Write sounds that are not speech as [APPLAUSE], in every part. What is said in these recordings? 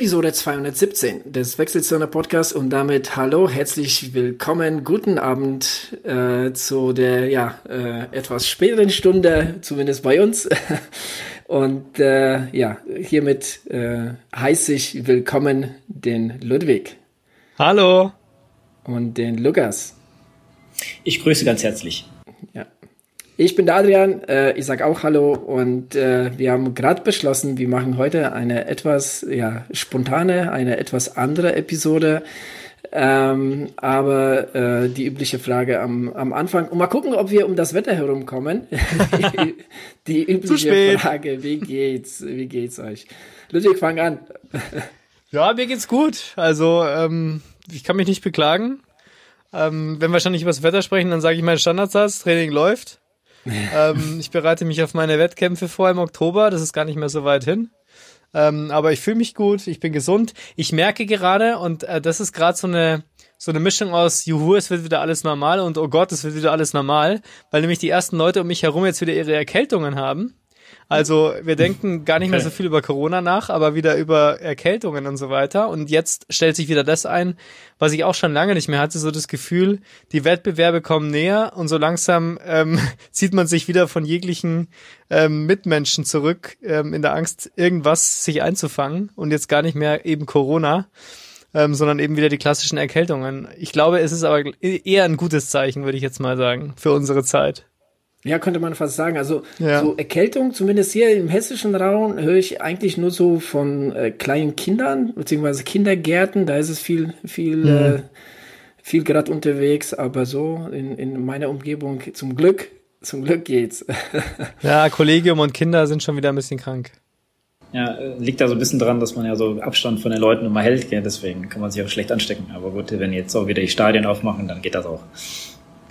Episode 217 des Wechselzone Podcasts und damit hallo, herzlich willkommen, guten Abend äh, zu der ja äh, etwas späteren Stunde, zumindest bei uns. [LAUGHS] Und äh, ja, hiermit äh, heiße ich willkommen den Ludwig. Hallo. Und den Lukas. Ich grüße ganz herzlich. Ja. Ich bin der Adrian, äh, ich sag auch Hallo und äh, wir haben gerade beschlossen, wir machen heute eine etwas ja, spontane, eine etwas andere Episode. Ähm, aber äh, die übliche Frage am, am Anfang. Und mal gucken, ob wir um das Wetter herumkommen. [LAUGHS] die, die übliche Frage, wie geht's? Wie geht's euch? Ludwig, fang an. ja, mir geht's gut. Also, ähm, ich kann mich nicht beklagen. Ähm, wenn wir schon nicht über das Wetter sprechen, dann sage ich meinen Standardsatz, Training läuft. [LAUGHS] ähm, ich bereite mich auf meine Wettkämpfe vor im Oktober, das ist gar nicht mehr so weit hin. Ähm, aber ich fühle mich gut, ich bin gesund. Ich merke gerade, und äh, das ist gerade so eine, so eine Mischung aus, juhu, es wird wieder alles normal und oh Gott, es wird wieder alles normal, weil nämlich die ersten Leute um mich herum jetzt wieder ihre Erkältungen haben. Also wir denken gar nicht mehr so viel über Corona nach, aber wieder über Erkältungen und so weiter. Und jetzt stellt sich wieder das ein, was ich auch schon lange nicht mehr hatte, so das Gefühl, die Wettbewerbe kommen näher und so langsam ähm, [LAUGHS] zieht man sich wieder von jeglichen ähm, Mitmenschen zurück, ähm, in der Angst, irgendwas sich einzufangen und jetzt gar nicht mehr eben Corona. Ähm, sondern eben wieder die klassischen Erkältungen. Ich glaube, es ist aber eher ein gutes Zeichen, würde ich jetzt mal sagen, für unsere Zeit. Ja, könnte man fast sagen. Also ja. so Erkältung, zumindest hier im hessischen Raum, höre ich eigentlich nur so von äh, kleinen Kindern, beziehungsweise Kindergärten. Da ist es viel, viel, mhm. äh, viel gerade unterwegs, aber so in, in meiner Umgebung zum Glück, zum Glück geht's. [LAUGHS] ja, Kollegium und Kinder sind schon wieder ein bisschen krank. Ja, äh, liegt da so ein bisschen dran, dass man ja so Abstand von den Leuten immer hält, gell? deswegen kann man sich auch schlecht anstecken. Aber gut, wenn jetzt auch wieder die Stadien aufmachen, dann geht das auch.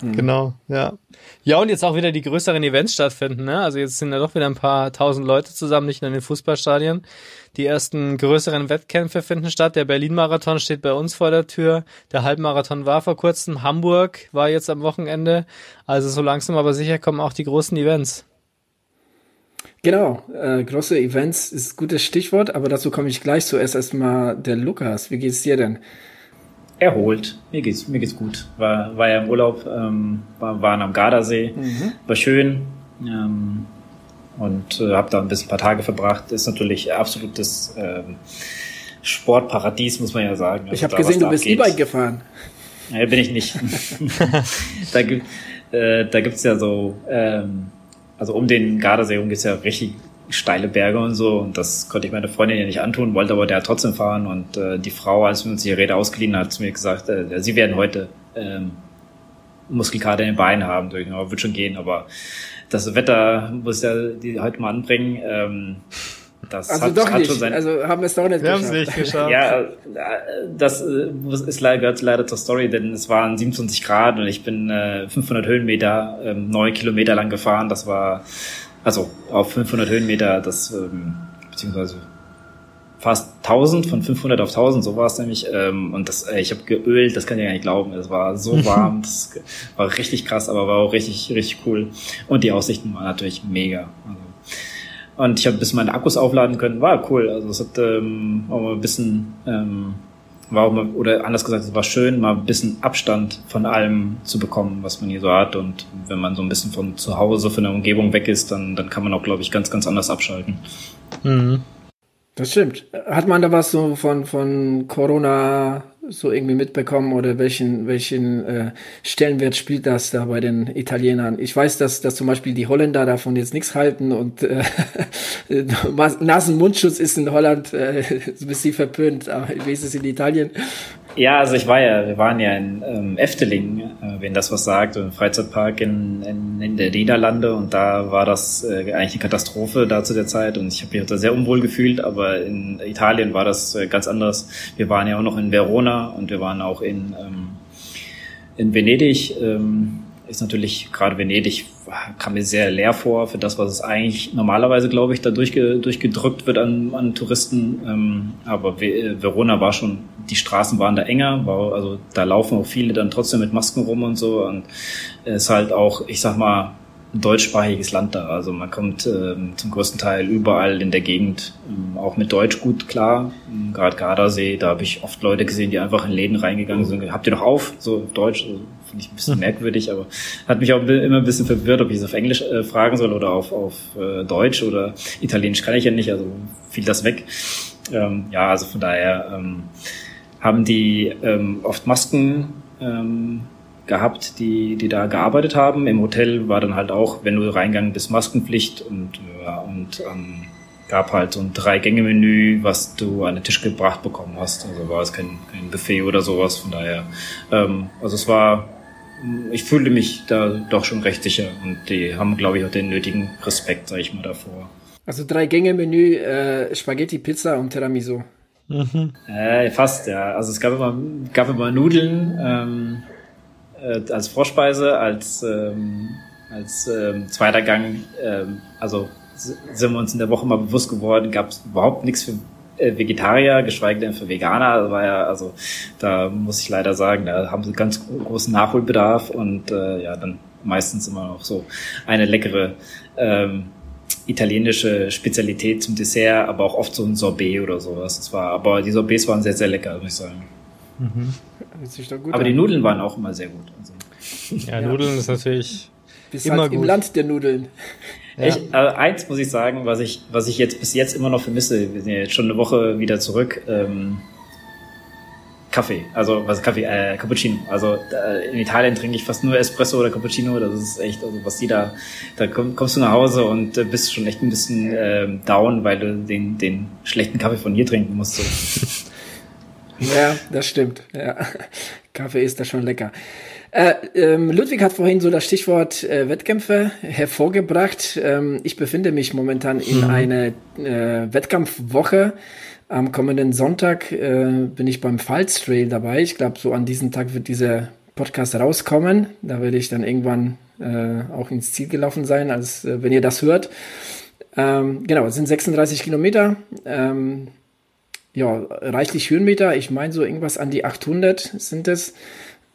Mhm. Genau, ja. Ja, und jetzt auch wieder die größeren Events stattfinden, ne? Also jetzt sind ja doch wieder ein paar tausend Leute zusammen, nicht nur in den Fußballstadien. Die ersten größeren Wettkämpfe finden statt. Der Berlin-Marathon steht bei uns vor der Tür. Der Halbmarathon war vor kurzem. Hamburg war jetzt am Wochenende. Also so langsam aber sicher kommen auch die großen Events. Genau, äh, große Events ist gutes Stichwort, aber dazu komme ich gleich zuerst erstmal der Lukas. Wie geht's dir denn? Erholt. Mir geht's, mir geht's gut. War, war ja im Urlaub, ähm, war, waren am Gardasee, mhm. war schön. Ähm, und äh, habe da ein bisschen ein paar Tage verbracht. Ist natürlich absolutes ähm, Sportparadies, muss man ja sagen. Also ich habe gesehen, du bist E-Bike gefahren. Ja, bin ich nicht. [LAUGHS] da gibt äh, da gibt's ja so, ähm, also um den Gardasee rum gibt's ja richtig steile Berge und so. Und das konnte ich meine Freundin ja nicht antun, wollte aber der trotzdem fahren. Und äh, die Frau, als wir uns die Räder ausgeliehen hat, zu mir gesagt, äh, sie werden heute ähm, Muskelkater in den Beinen haben. Ja, wird schon gehen, aber das Wetter muss ja die heute mal anbringen. Ähm, das also hat, doch hat nicht. also haben wir es doch nicht wir geschafft. nicht geschafft. Ja, das äh, ist leider, gehört leider zur Story, denn es waren 27 Grad und ich bin äh, 500 Höhenmeter, ähm, 9 Kilometer lang gefahren. Das war also auf 500 Höhenmeter, das, ähm, beziehungsweise fast 1000, von 500 auf 1000, so war es nämlich. Ähm, und das, äh, ich habe geölt, das kann ich gar nicht glauben. Es war so [LAUGHS] warm, das war richtig krass, aber war auch richtig, richtig cool. Und die Aussichten waren natürlich mega. Also, und ich habe bis meine Akkus aufladen können, war cool. Also es hat ähm, auch mal ein bisschen ähm, war auch mal, oder anders gesagt, es war schön, mal ein bisschen Abstand von allem zu bekommen, was man hier so hat. Und wenn man so ein bisschen von zu Hause, von der Umgebung weg ist, dann, dann kann man auch, glaube ich, ganz, ganz anders abschalten. Mhm. Das stimmt. Hat man da was so von, von Corona so irgendwie mitbekommen oder welchen, welchen äh, Stellenwert spielt das da bei den Italienern? Ich weiß, dass, dass zum Beispiel die Holländer davon jetzt nichts halten und äh, [LAUGHS] Nasen-Mundschutz ist in Holland äh, [LAUGHS] ein bisschen verpönt, aber wie ist es in Italien? Ja, also ich war ja, wir waren ja in ähm, Efteling, äh, wenn das was sagt, im Freizeitpark in, in, in der Niederlande und da war das äh, eigentlich eine Katastrophe da zu der Zeit und ich habe mich da sehr unwohl gefühlt, aber in Italien war das äh, ganz anders. Wir waren ja auch noch in Verona und wir waren auch in, ähm, in Venedig. Ähm, ist natürlich gerade Venedig kam mir sehr leer vor für das, was es eigentlich normalerweise, glaube ich, da durchge, durchgedrückt wird an, an Touristen. Ähm, aber Verona war schon, die Straßen waren da enger, war, also da laufen auch viele dann trotzdem mit Masken rum und so. Und es ist halt auch, ich sag mal, ein deutschsprachiges Land da. Also man kommt ähm, zum größten Teil überall in der Gegend ähm, auch mit Deutsch gut klar. Ähm, Gerade Gardasee, da habe ich oft Leute gesehen, die einfach in Läden reingegangen sind. Habt ihr noch auf? So Deutsch, finde ich ein bisschen merkwürdig, aber hat mich auch immer ein bisschen verwirrt, ob ich es auf Englisch äh, fragen soll oder auf, auf äh, Deutsch oder Italienisch kann ich ja nicht, also fiel das weg. Ähm, ja, also von daher ähm, haben die ähm, oft Masken ähm, gehabt, die, die da gearbeitet haben. Im Hotel war dann halt auch, wenn du reingegangen bist, Maskenpflicht und, ja, und ähm, gab halt so ein Drei-Gänge-Menü, was du an den Tisch gebracht bekommen hast. Also war es kein, kein Buffet oder sowas. Von daher, ähm, also es war, ich fühlte mich da doch schon recht sicher und die haben, glaube ich, auch den nötigen Respekt, sage ich mal, davor. Also Drei-Gänge-Menü, äh, Spaghetti, Pizza und Tiramisu. Mhm. Äh, fast, ja. Also es gab immer, gab immer Nudeln, ähm, äh, als Vorspeise, als, ähm, als ähm, zweiter Gang, ähm, also sind wir uns in der Woche mal bewusst geworden, gab es überhaupt nichts für Vegetarier, geschweige denn für Veganer. War ja, also da muss ich leider sagen, da haben sie ganz großen Nachholbedarf und äh, ja, dann meistens immer noch so eine leckere ähm, italienische Spezialität zum Dessert, aber auch oft so ein Sorbet oder sowas. Das war, aber die Sorbets waren sehr, sehr lecker, muss ich sagen. Mhm. Aber an. die Nudeln waren auch immer sehr gut. Also. Ja, Nudeln ist natürlich Bist immer halt gut. im Land der Nudeln. Ja. Ich, äh, eins muss ich sagen, was ich, was ich jetzt bis jetzt immer noch vermisse, wir sind ja jetzt schon eine Woche wieder zurück, ähm, Kaffee, also was Kaffee, äh, Cappuccino. Also äh, in Italien trinke ich fast nur Espresso oder Cappuccino. Das ist echt, also was die da, da komm, kommst du nach Hause und äh, bist schon echt ein bisschen äh, down, weil du den, den schlechten Kaffee von hier trinken musst. So. [LAUGHS] Ja, das stimmt. Ja. Kaffee ist da schon lecker. Äh, ähm, Ludwig hat vorhin so das Stichwort äh, Wettkämpfe hervorgebracht. Ähm, ich befinde mich momentan in mhm. einer äh, Wettkampfwoche. Am kommenden Sonntag äh, bin ich beim Pfalz Trail dabei. Ich glaube, so an diesem Tag wird dieser Podcast rauskommen. Da werde ich dann irgendwann äh, auch ins Ziel gelaufen sein, als wenn ihr das hört. Ähm, genau, es sind 36 Kilometer. Ähm, ja, reichlich Höhenmeter. Ich meine so irgendwas an die 800 sind es.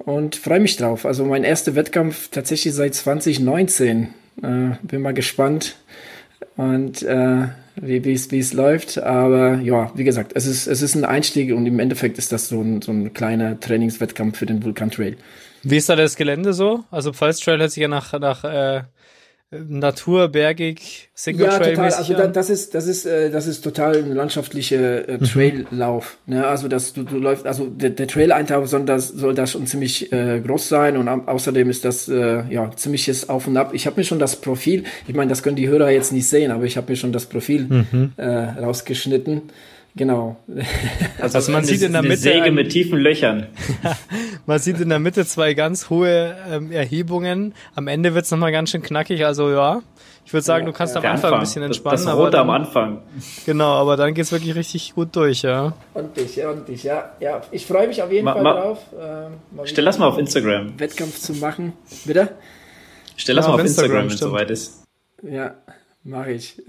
Und freue mich drauf. Also mein erster Wettkampf tatsächlich seit 2019. Äh, bin mal gespannt und äh, wie es läuft. Aber ja, wie gesagt, es ist es ist ein Einstieg und im Endeffekt ist das so ein, so ein kleiner Trainingswettkampf für den Vulkan Trail. Wie ist da das Gelände so? Also Pfalz Trail hört sich ja nach nach äh, Natur, bergig, Single ja, Trail total. Also da, das ist das ist äh, das ist total ein landschaftlicher äh, mhm. Traillauf. Ne? Also dass du, du läufst, also der, der Trail-Eintauch soll das soll das schon ziemlich äh, groß sein und außerdem ist das äh, ja ziemliches Auf und Ab. Ich habe mir schon das Profil, ich meine, das können die Hörer jetzt nicht sehen, aber ich habe mir schon das Profil mhm. äh, rausgeschnitten. Genau. Also, also man sieht in der Mitte Säge mit tiefen Löchern. [LAUGHS] man sieht in der Mitte zwei ganz hohe ähm, Erhebungen. Am Ende wird's noch mal ganz schön knackig. Also ja, ich würde sagen, du kannst am Anfang, Anfang, ein bisschen entspannen. Das, das Rote dann, am Anfang. Genau, aber dann geht's wirklich richtig gut durch, ja. Und dich, ja, und dich, ja. Ja, ich freue mich auf jeden ma, Fall ma, drauf. Äh, stell das mal auf Instagram. Wettkampf zu machen. Bitte? Stell das ja, mal auf Instagram, Instagram wenn es soweit ist. Ja, mache ich.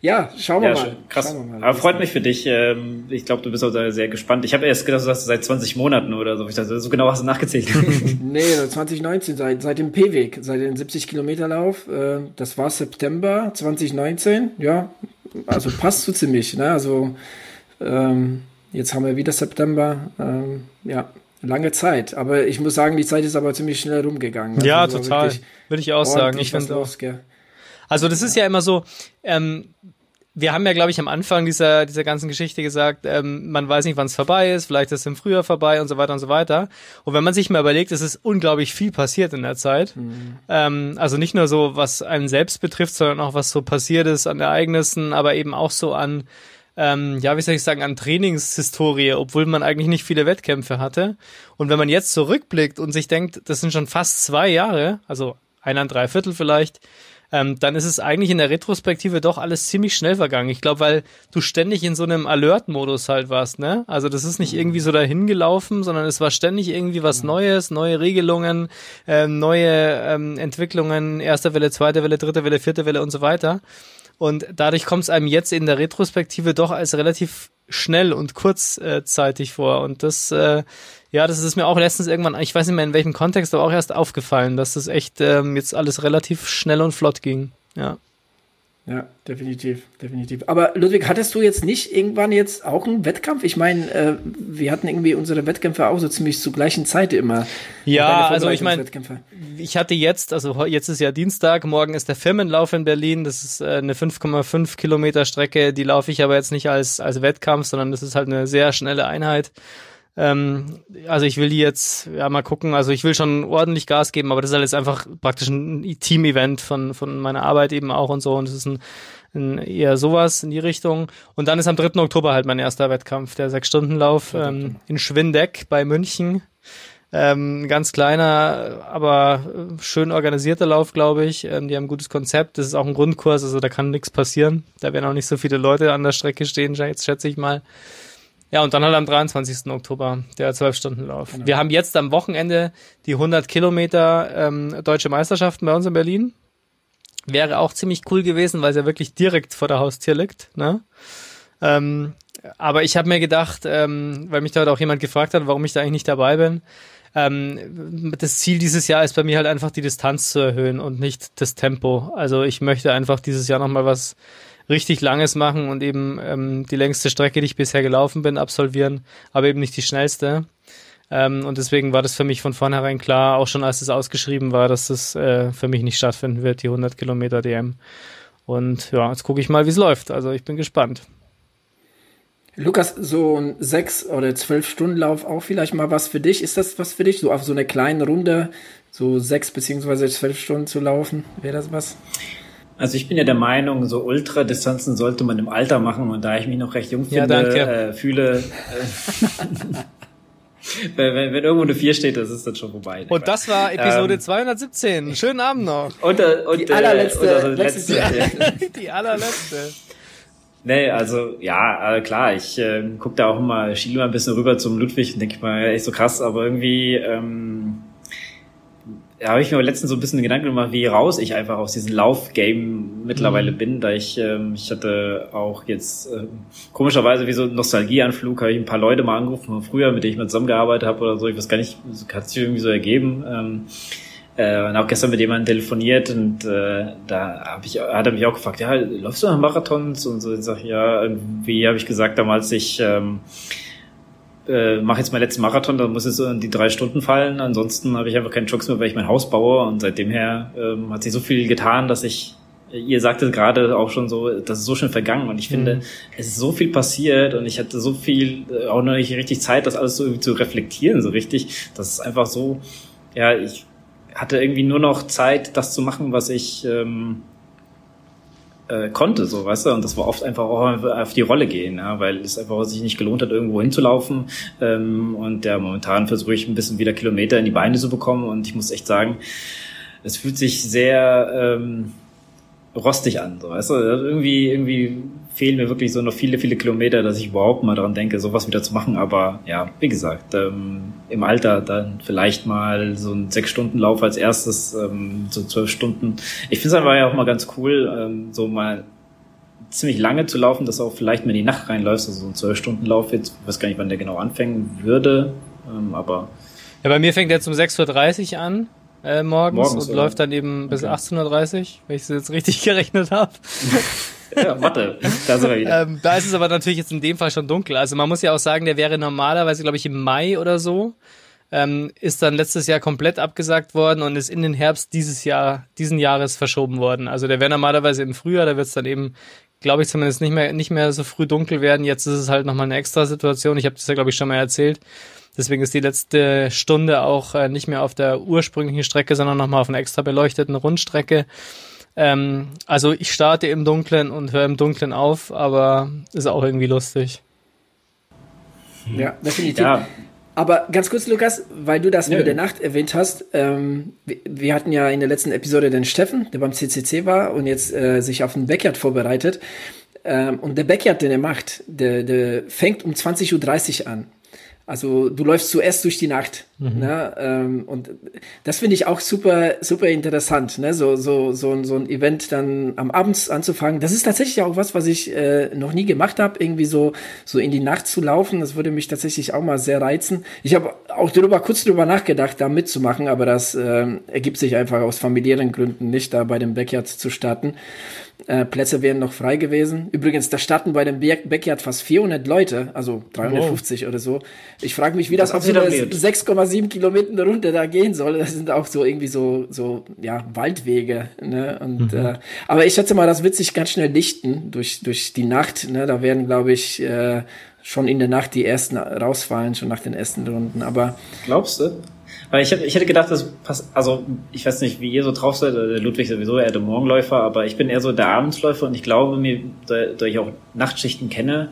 Ja, schauen wir ja, mal. Krass. Wir mal. Aber freut mich für dich. Ähm, ich glaube, du bist auch sehr gespannt. Ich habe erst gedacht, du hast seit 20 Monaten oder so. Ich dachte, so genau hast du nachgezählt. [LAUGHS] [LAUGHS] nee, 2019, seit, seit dem P-Weg, seit dem 70 Kilometer Lauf. Äh, das war September 2019. Ja, also passt so ziemlich. Ne? Also ähm, jetzt haben wir wieder September. Ähm, ja, lange Zeit. Aber ich muss sagen, die Zeit ist aber ziemlich schnell rumgegangen. Also ja, total. Würde ich auch sagen. Ich finde auch. Also das ist ja immer so, ähm, wir haben ja, glaube ich, am Anfang dieser, dieser ganzen Geschichte gesagt, ähm, man weiß nicht, wann es vorbei ist, vielleicht ist es im Frühjahr vorbei und so weiter und so weiter. Und wenn man sich mal überlegt, es ist unglaublich viel passiert in der Zeit. Mhm. Ähm, also nicht nur so, was einen selbst betrifft, sondern auch was so passiert ist an Ereignissen, aber eben auch so an, ähm, ja, wie soll ich sagen, an Trainingshistorie, obwohl man eigentlich nicht viele Wettkämpfe hatte. Und wenn man jetzt zurückblickt und sich denkt, das sind schon fast zwei Jahre, also ein, drei Viertel vielleicht, ähm, dann ist es eigentlich in der Retrospektive doch alles ziemlich schnell vergangen. Ich glaube, weil du ständig in so einem Alert-Modus halt warst, ne? Also das ist nicht irgendwie so dahin gelaufen, sondern es war ständig irgendwie was Neues, neue Regelungen, ähm, neue ähm, Entwicklungen, erste Welle, zweite Welle, dritte Welle, vierte Welle und so weiter. Und dadurch kommt es einem jetzt in der Retrospektive doch als relativ schnell und kurzzeitig vor. Und das, äh, ja, das ist mir auch letztens irgendwann, ich weiß nicht mehr in welchem Kontext, aber auch erst aufgefallen, dass das echt ähm, jetzt alles relativ schnell und flott ging. Ja. Ja, definitiv, definitiv. Aber Ludwig, hattest du jetzt nicht irgendwann jetzt auch einen Wettkampf? Ich meine, äh, wir hatten irgendwie unsere Wettkämpfe auch so ziemlich zur gleichen Zeit immer. Ja, also ich meine, ich hatte jetzt, also jetzt ist ja Dienstag, morgen ist der Firmenlauf in Berlin. Das ist äh, eine 5,5 Kilometer Strecke. Die laufe ich aber jetzt nicht als als Wettkampf, sondern das ist halt eine sehr schnelle Einheit. Ähm, also ich will die jetzt ja mal gucken. Also ich will schon ordentlich Gas geben, aber das ist alles einfach praktisch ein Team-Event von von meiner Arbeit eben auch und so. Und es ist ein, ein eher sowas in die Richtung. Und dann ist am 3. Oktober halt mein erster Wettkampf, der Sechs-Stunden-Lauf ähm, in Schwindeck bei München. Ähm, ganz kleiner, aber schön organisierter Lauf, glaube ich. Ähm, die haben ein gutes Konzept. Das ist auch ein Grundkurs, also da kann nichts passieren. Da werden auch nicht so viele Leute an der Strecke stehen, jetzt schätze ich mal. Ja, und dann halt am 23. Oktober der 12-Stunden-Lauf. Genau. Wir haben jetzt am Wochenende die 100 Kilometer ähm, Deutsche Meisterschaften bei uns in Berlin. Wäre auch ziemlich cool gewesen, weil es ja wirklich direkt vor der Haustür liegt. Ne? Ähm, aber ich habe mir gedacht, ähm, weil mich da halt auch jemand gefragt hat, warum ich da eigentlich nicht dabei bin, ähm, das Ziel dieses Jahr ist bei mir halt einfach die Distanz zu erhöhen und nicht das Tempo. Also ich möchte einfach dieses Jahr nochmal was richtig langes machen und eben ähm, die längste Strecke, die ich bisher gelaufen bin, absolvieren, aber eben nicht die schnellste. Ähm, und deswegen war das für mich von vornherein klar, auch schon als es ausgeschrieben war, dass das äh, für mich nicht stattfinden wird, die 100 Kilometer DM. Und ja, jetzt gucke ich mal, wie es läuft. Also ich bin gespannt. Lukas, so ein sechs oder zwölf Stunden Lauf auch vielleicht mal was für dich. Ist das was für dich? So auf so eine kleine Runde, so sechs beziehungsweise zwölf Stunden zu laufen, wäre das was? Also ich bin ja der Meinung, so Ultradistanzen sollte man im Alter machen und da ich mich noch recht jung finde, ja, äh, fühle, äh, [LAUGHS] wenn, wenn, wenn, irgendwo eine 4 steht, das ist dann schon vorbei. Und das war Episode ähm, 217. Schönen Abend noch. [LAUGHS] Und, äh, und, die allerletzte. Äh, und letzte, [LAUGHS] die allerletzte. Nee, also ja, äh, klar, ich äh, gucke da auch immer, schiele mal ein bisschen rüber zum Ludwig und denke mal, echt so krass, aber irgendwie ähm, da habe ich mir letztens so ein bisschen Gedanken gemacht, wie raus ich einfach aus diesem Laufgame mittlerweile mhm. bin, da ich, ähm, ich hatte auch jetzt äh, komischerweise wie so ein Nostalgieanflug, habe ich ein paar Leute mal angerufen von früher, mit denen ich mal zusammengearbeitet habe oder so, ich weiß gar nicht, hat sich irgendwie so ergeben. Ähm, äh, und auch gestern mit jemandem telefoniert und äh, da hab ich, hat er mich auch gefragt, ja, läufst du nach Marathons? Und so, ich sag, ja, irgendwie habe ich gesagt damals, ich ähm, äh, mache jetzt meinen letzten Marathon, da muss es in die drei Stunden fallen. Ansonsten habe ich einfach keinen Jobs mehr, weil ich mein Haus baue. Und seitdem her ähm, hat sich so viel getan, dass ich, ihr sagtet gerade auch schon so, das ist so schön vergangen. Und ich finde, mhm. es ist so viel passiert und ich hatte so viel, äh, auch noch nicht richtig Zeit, das alles so zu reflektieren, so richtig. Das ist einfach so, ja, ich hatte irgendwie nur noch Zeit, das zu machen, was ich ähm, äh, konnte, so, weißt du, und das war oft einfach auch auf die Rolle gehen, ja, weil es einfach sich nicht gelohnt hat, irgendwo hinzulaufen. Ähm, und ja, momentan versuche ich ein bisschen wieder Kilometer in die Beine zu bekommen. Und ich muss echt sagen, es fühlt sich sehr ähm, rostig an, so, weißt du, irgendwie, irgendwie fehlen mir wirklich so noch viele, viele Kilometer, dass ich überhaupt mal daran denke, sowas wieder zu machen. Aber ja, wie gesagt, ähm, im Alter dann vielleicht mal so ein Sechs-Stunden-Lauf als erstes, ähm, so zwölf Stunden. Ich finde es aber ja auch mal ganz cool, ähm, so mal ziemlich lange zu laufen, dass auch vielleicht mal in die Nacht reinläufst, also so ein zwölf-Stunden-Lauf jetzt, ich weiß gar nicht, wann der genau anfangen würde, ähm, aber. Ja, bei mir fängt der zum 6.30 Uhr an. Äh, morgens, morgens, und oder? läuft dann eben bis okay. 18.30 Uhr, wenn ich es jetzt richtig [LAUGHS] gerechnet habe. Ja, Mathe, da sind wir wieder. Ähm, da ist es aber natürlich jetzt in dem Fall schon dunkel. Also man muss ja auch sagen, der wäre normalerweise, glaube ich, im Mai oder so. Ähm, ist dann letztes Jahr komplett abgesagt worden und ist in den Herbst dieses Jahr, diesen Jahres verschoben worden. Also der wäre normalerweise im Frühjahr, da wird es dann eben, glaube ich, zumindest nicht mehr, nicht mehr so früh dunkel werden. Jetzt ist es halt nochmal eine extra Situation. Ich habe das ja, glaube ich, schon mal erzählt. Deswegen ist die letzte Stunde auch äh, nicht mehr auf der ursprünglichen Strecke, sondern nochmal auf einer extra beleuchteten Rundstrecke. Ähm, also ich starte im Dunkeln und höre im Dunkeln auf, aber ist auch irgendwie lustig. Ja, definitiv. Ja. Aber ganz kurz, Lukas, weil du das ja. mit der Nacht erwähnt hast, ähm, wir, wir, hatten ja in der letzten Episode den Steffen, der beim CCC war und jetzt äh, sich auf den Backyard vorbereitet. Ähm, und der Backyard, den er macht, der, der fängt um 20.30 Uhr an. Also du läufst zuerst durch die Nacht. Mhm. Ne? Ähm, und das finde ich auch super, super interessant, ne? so, so, so, so ein Event dann am Abend anzufangen. Das ist tatsächlich auch was, was ich äh, noch nie gemacht habe, irgendwie so, so in die Nacht zu laufen. Das würde mich tatsächlich auch mal sehr reizen. Ich habe auch darüber kurz darüber nachgedacht, da mitzumachen, aber das äh, ergibt sich einfach aus familiären Gründen nicht, da bei dem Backyard zu starten. Äh, Plätze wären noch frei gewesen. Übrigens, da starten bei dem Backyard fast 400 Leute, also 350 wow. oder so. Ich frage mich, wie das, das auf so eine 6,7 Kilometer Runde da gehen soll. Das sind auch so irgendwie so, so ja, Waldwege. Ne? Und, mhm. äh, aber ich schätze mal, das wird sich ganz schnell lichten durch, durch die Nacht. Ne? Da werden, glaube ich, äh, schon in der Nacht die ersten rausfallen, schon nach den ersten Runden. Aber glaubst du? Weil ich, ich hätte gedacht, das passt, also ich weiß nicht, wie ihr so drauf seid, der Ludwig sowieso eher der Morgenläufer, aber ich bin eher so der Abendsläufer und ich glaube mir, da, da ich auch Nachtschichten kenne,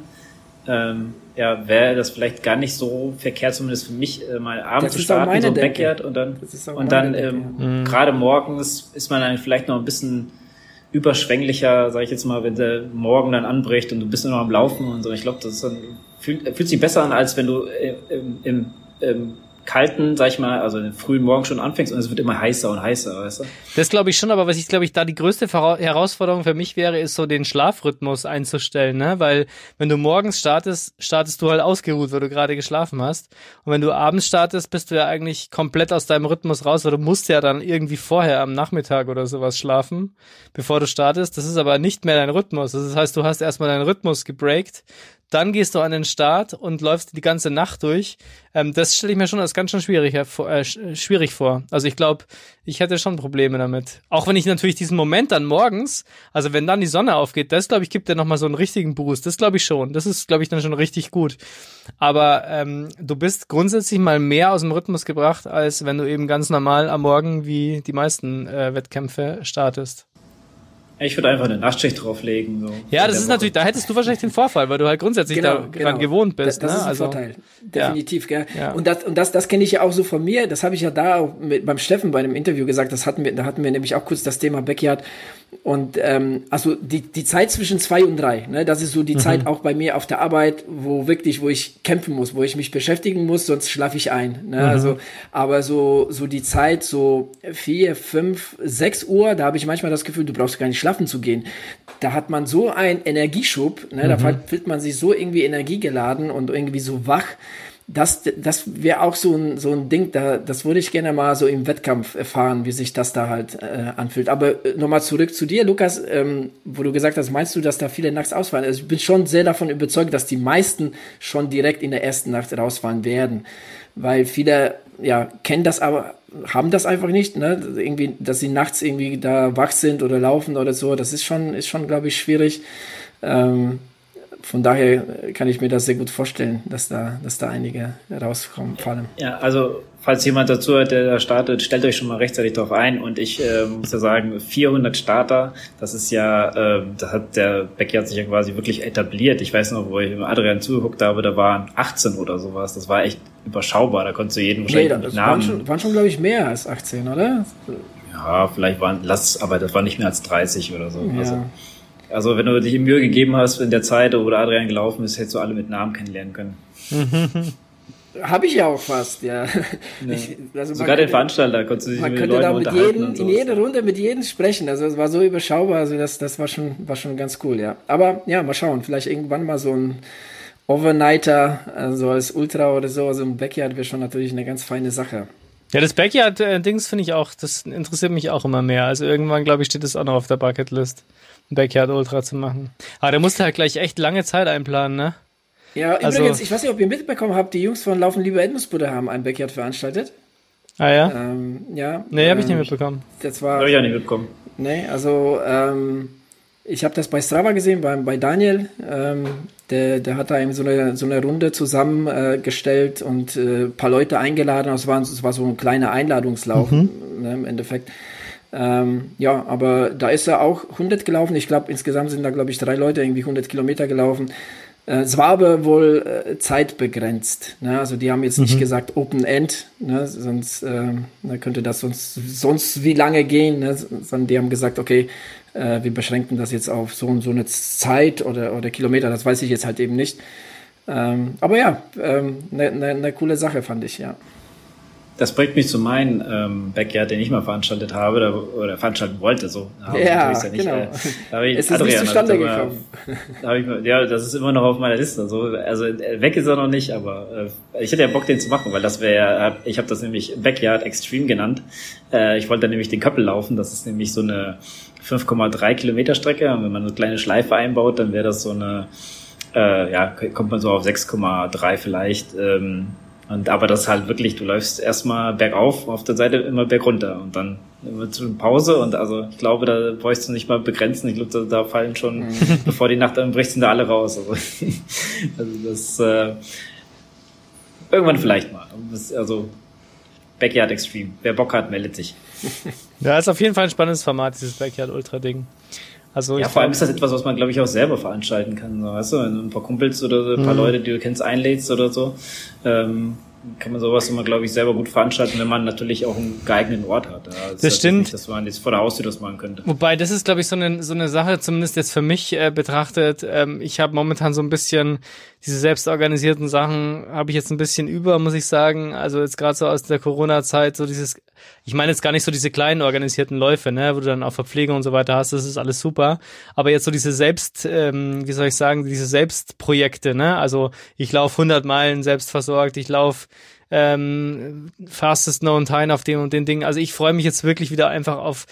ähm, ja, wäre das vielleicht gar nicht so verkehrt, zumindest für mich, äh, mal abends zu starten, so ein Backyard und dann, und dann ähm, mhm. gerade morgens ist man dann vielleicht noch ein bisschen überschwänglicher, sage ich jetzt mal, wenn der Morgen dann anbricht und du bist nur noch am Laufen und so. Ich glaube, das ist dann, fühlt, fühlt sich besser an, als wenn du äh, im, im, im kalten, sag ich mal, also den frühen Morgen schon anfängst und es wird immer heißer und heißer, weißt du? Das glaube ich schon, aber was ich glaube ich da die größte Herausforderung für mich wäre, ist so den Schlafrhythmus einzustellen, ne? Weil wenn du morgens startest, startest du halt ausgeruht, weil du gerade geschlafen hast. Und wenn du abends startest, bist du ja eigentlich komplett aus deinem Rhythmus raus, weil du musst ja dann irgendwie vorher am Nachmittag oder sowas schlafen, bevor du startest. Das ist aber nicht mehr dein Rhythmus. Das heißt, du hast erstmal deinen Rhythmus gebreakt, dann gehst du an den Start und läufst die ganze Nacht durch. Ähm, das stelle ich mir schon als ganz schön schwierig, äh, schwierig vor. Also ich glaube, ich hätte schon Probleme damit. Auch wenn ich natürlich diesen Moment dann morgens, also wenn dann die Sonne aufgeht, das glaube ich gibt dir nochmal so einen richtigen Boost. Das glaube ich schon. Das ist glaube ich dann schon richtig gut. Aber ähm, du bist grundsätzlich mal mehr aus dem Rhythmus gebracht, als wenn du eben ganz normal am Morgen wie die meisten äh, Wettkämpfe startest. Ich würde einfach eine Nachtschicht drauflegen. So ja, das ist Woche. natürlich, da hättest du wahrscheinlich den Vorfall, weil du halt grundsätzlich genau, daran genau. gewohnt bist. Das, das ne? ist ein also, Vorteil, definitiv. Ja. Gell? Ja. Und das, und das, das kenne ich ja auch so von mir. Das habe ich ja da auch mit, beim Steffen bei einem Interview gesagt. Das hatten wir, da hatten wir nämlich auch kurz das Thema Backyard. Und ähm, also die, die Zeit zwischen zwei und drei, ne, das ist so die mhm. Zeit auch bei mir auf der Arbeit, wo wirklich, wo ich kämpfen muss, wo ich mich beschäftigen muss, sonst schlafe ich ein. Ne? Mhm. Also, aber so, so die Zeit, so vier, fünf, sechs Uhr, da habe ich manchmal das Gefühl, du brauchst gar nicht schlafen zu gehen. Da hat man so einen Energieschub, ne, mhm. da fühlt man sich so irgendwie energiegeladen und irgendwie so wach das, das wäre auch so ein, so ein Ding, da, das würde ich gerne mal so im Wettkampf erfahren, wie sich das da halt äh, anfühlt. Aber äh, nochmal zurück zu dir, Lukas, ähm, wo du gesagt hast, meinst du, dass da viele nachts ausfallen? Also ich bin schon sehr davon überzeugt, dass die meisten schon direkt in der ersten Nacht rausfallen werden. Weil viele, ja, kennen das aber, haben das einfach nicht, ne? Irgendwie, dass sie nachts irgendwie da wach sind oder laufen oder so. Das ist schon, ist schon, glaube ich, schwierig. Ähm, von daher kann ich mir das sehr gut vorstellen, dass da, dass da einige rauskommen, fallen. Ja, also falls jemand dazu hört, der da startet, stellt euch schon mal rechtzeitig darauf ein. Und ich äh, muss ja sagen, 400 Starter, das ist ja, äh, da hat der Backyard sich ja quasi wirklich etabliert. Ich weiß noch, wo ich im Adrian zugeguckt habe, da waren 18 oder sowas. Das war echt überschaubar. Da konntest du jeden wahrscheinlich nee, mit Namen. Waren schon, waren schon glaube ich, mehr als 18, oder? Ja, vielleicht waren, lass, aber das war nicht mehr als 30 oder so. Ja. Also, also wenn du dich Mühe gegeben hast in der Zeit, wo der Adrian gelaufen ist, hättest du alle mit Namen kennenlernen können. [LAUGHS] Habe ich ja auch fast, ja. ja. Ich, also Sogar den Veranstalter konntest du sich man mit könnte Leuten da mit jedem, in jeder Runde mit jedem sprechen. Also es war so überschaubar, also das, das war schon, war schon ganz cool, ja. Aber ja, mal schauen, vielleicht irgendwann mal so ein Overnighter, also als Ultra oder so, also ein Backyard wäre schon natürlich eine ganz feine Sache. Ja, das Backyard-Dings finde ich auch, das interessiert mich auch immer mehr. Also irgendwann, glaube ich, steht das auch noch auf der Bucketlist. Backyard Ultra zu machen. Aber da musst du halt gleich echt lange Zeit einplanen, ne? Ja, also, übrigens, ich weiß nicht, ob ihr mitbekommen habt, die Jungs von Laufen Lieber Edmundsbude haben ein Backyard veranstaltet. Ah ja? Ähm, ja. Nee, habe ich nicht ähm, mitbekommen. Das war. Habe ich auch nicht mitbekommen. Nee, also ähm, ich habe das bei Strava gesehen, bei, bei Daniel. Ähm, der, der hat da eben so eine, so eine Runde zusammengestellt äh, und äh, paar Leute eingeladen. Es war, es war so ein kleiner Einladungslauf mhm. ne, im Endeffekt. Ähm, ja, aber da ist er auch 100 gelaufen. Ich glaube, insgesamt sind da, glaube ich, drei Leute irgendwie 100 Kilometer gelaufen. Äh, es war aber wohl äh, zeitbegrenzt. Ne? Also die haben jetzt mhm. nicht gesagt Open End, ne? sonst äh, könnte das sonst, sonst wie lange gehen. Ne? Sondern die haben gesagt, okay, äh, wir beschränken das jetzt auf so und so eine Zeit oder, oder Kilometer. Das weiß ich jetzt halt eben nicht. Ähm, aber ja, eine ähm, ne, ne, ne coole Sache fand ich, ja. Das bringt mich zu meinem ähm, Backyard, den ich mal veranstaltet habe oder, oder veranstalten wollte. So. Ja, ja nicht, genau. Äh, da ich, es ist Adrian, nicht zustande gekommen. Da ich, ja, das ist immer noch auf meiner Liste. So. Also äh, weg ist er noch nicht, aber äh, ich hätte ja Bock, den zu machen, weil das wäre, ich habe das nämlich Backyard Extreme genannt. Äh, ich wollte nämlich den Köppel laufen. Das ist nämlich so eine 5,3 Kilometer Strecke. Und wenn man eine kleine Schleife einbaut, dann wäre das so eine, äh, ja, kommt man so auf 6,3 vielleicht. Ähm, und aber das halt wirklich, du läufst erstmal bergauf, auf der Seite immer bergunter und dann immer zu Pause und also ich glaube, da bräuchst du nicht mal begrenzen. Ich glaube, da, da fallen schon, mhm. [LAUGHS] bevor die Nacht anbricht, sind da alle raus. Also, [LAUGHS] also das äh, irgendwann vielleicht mal. Also Backyard Extreme. Wer Bock hat, meldet sich. [LAUGHS] Ja, ist auf jeden Fall ein spannendes Format, dieses Backyard Ultra Ding. Also ja, vor allem ist das etwas, was man, glaube ich, auch selber veranstalten kann. So, weißt du, wenn du ein paar Kumpels oder ein paar mhm. Leute, die du kennst, einlädst oder so, ähm, kann man sowas immer, glaube ich, selber gut veranstalten, wenn man natürlich auch einen geeigneten Ort hat. Ja, das, das stimmt. Nicht, dass man jetzt vor der Haustür das machen könnte. Wobei, das ist, glaube ich, so eine, so eine Sache, zumindest jetzt für mich äh, betrachtet. Ähm, ich habe momentan so ein bisschen diese selbstorganisierten Sachen habe ich jetzt ein bisschen über, muss ich sagen. Also jetzt gerade so aus der Corona-Zeit, so dieses, ich meine jetzt gar nicht so diese kleinen organisierten Läufe, ne, wo du dann auch Verpflegung und so weiter hast, das ist alles super. Aber jetzt so diese Selbst, ähm, wie soll ich sagen, diese Selbstprojekte, ne, also ich laufe 100 Meilen selbstversorgt, ich laufe ähm, fastest known time auf dem und den Dingen. Also ich freue mich jetzt wirklich wieder einfach auf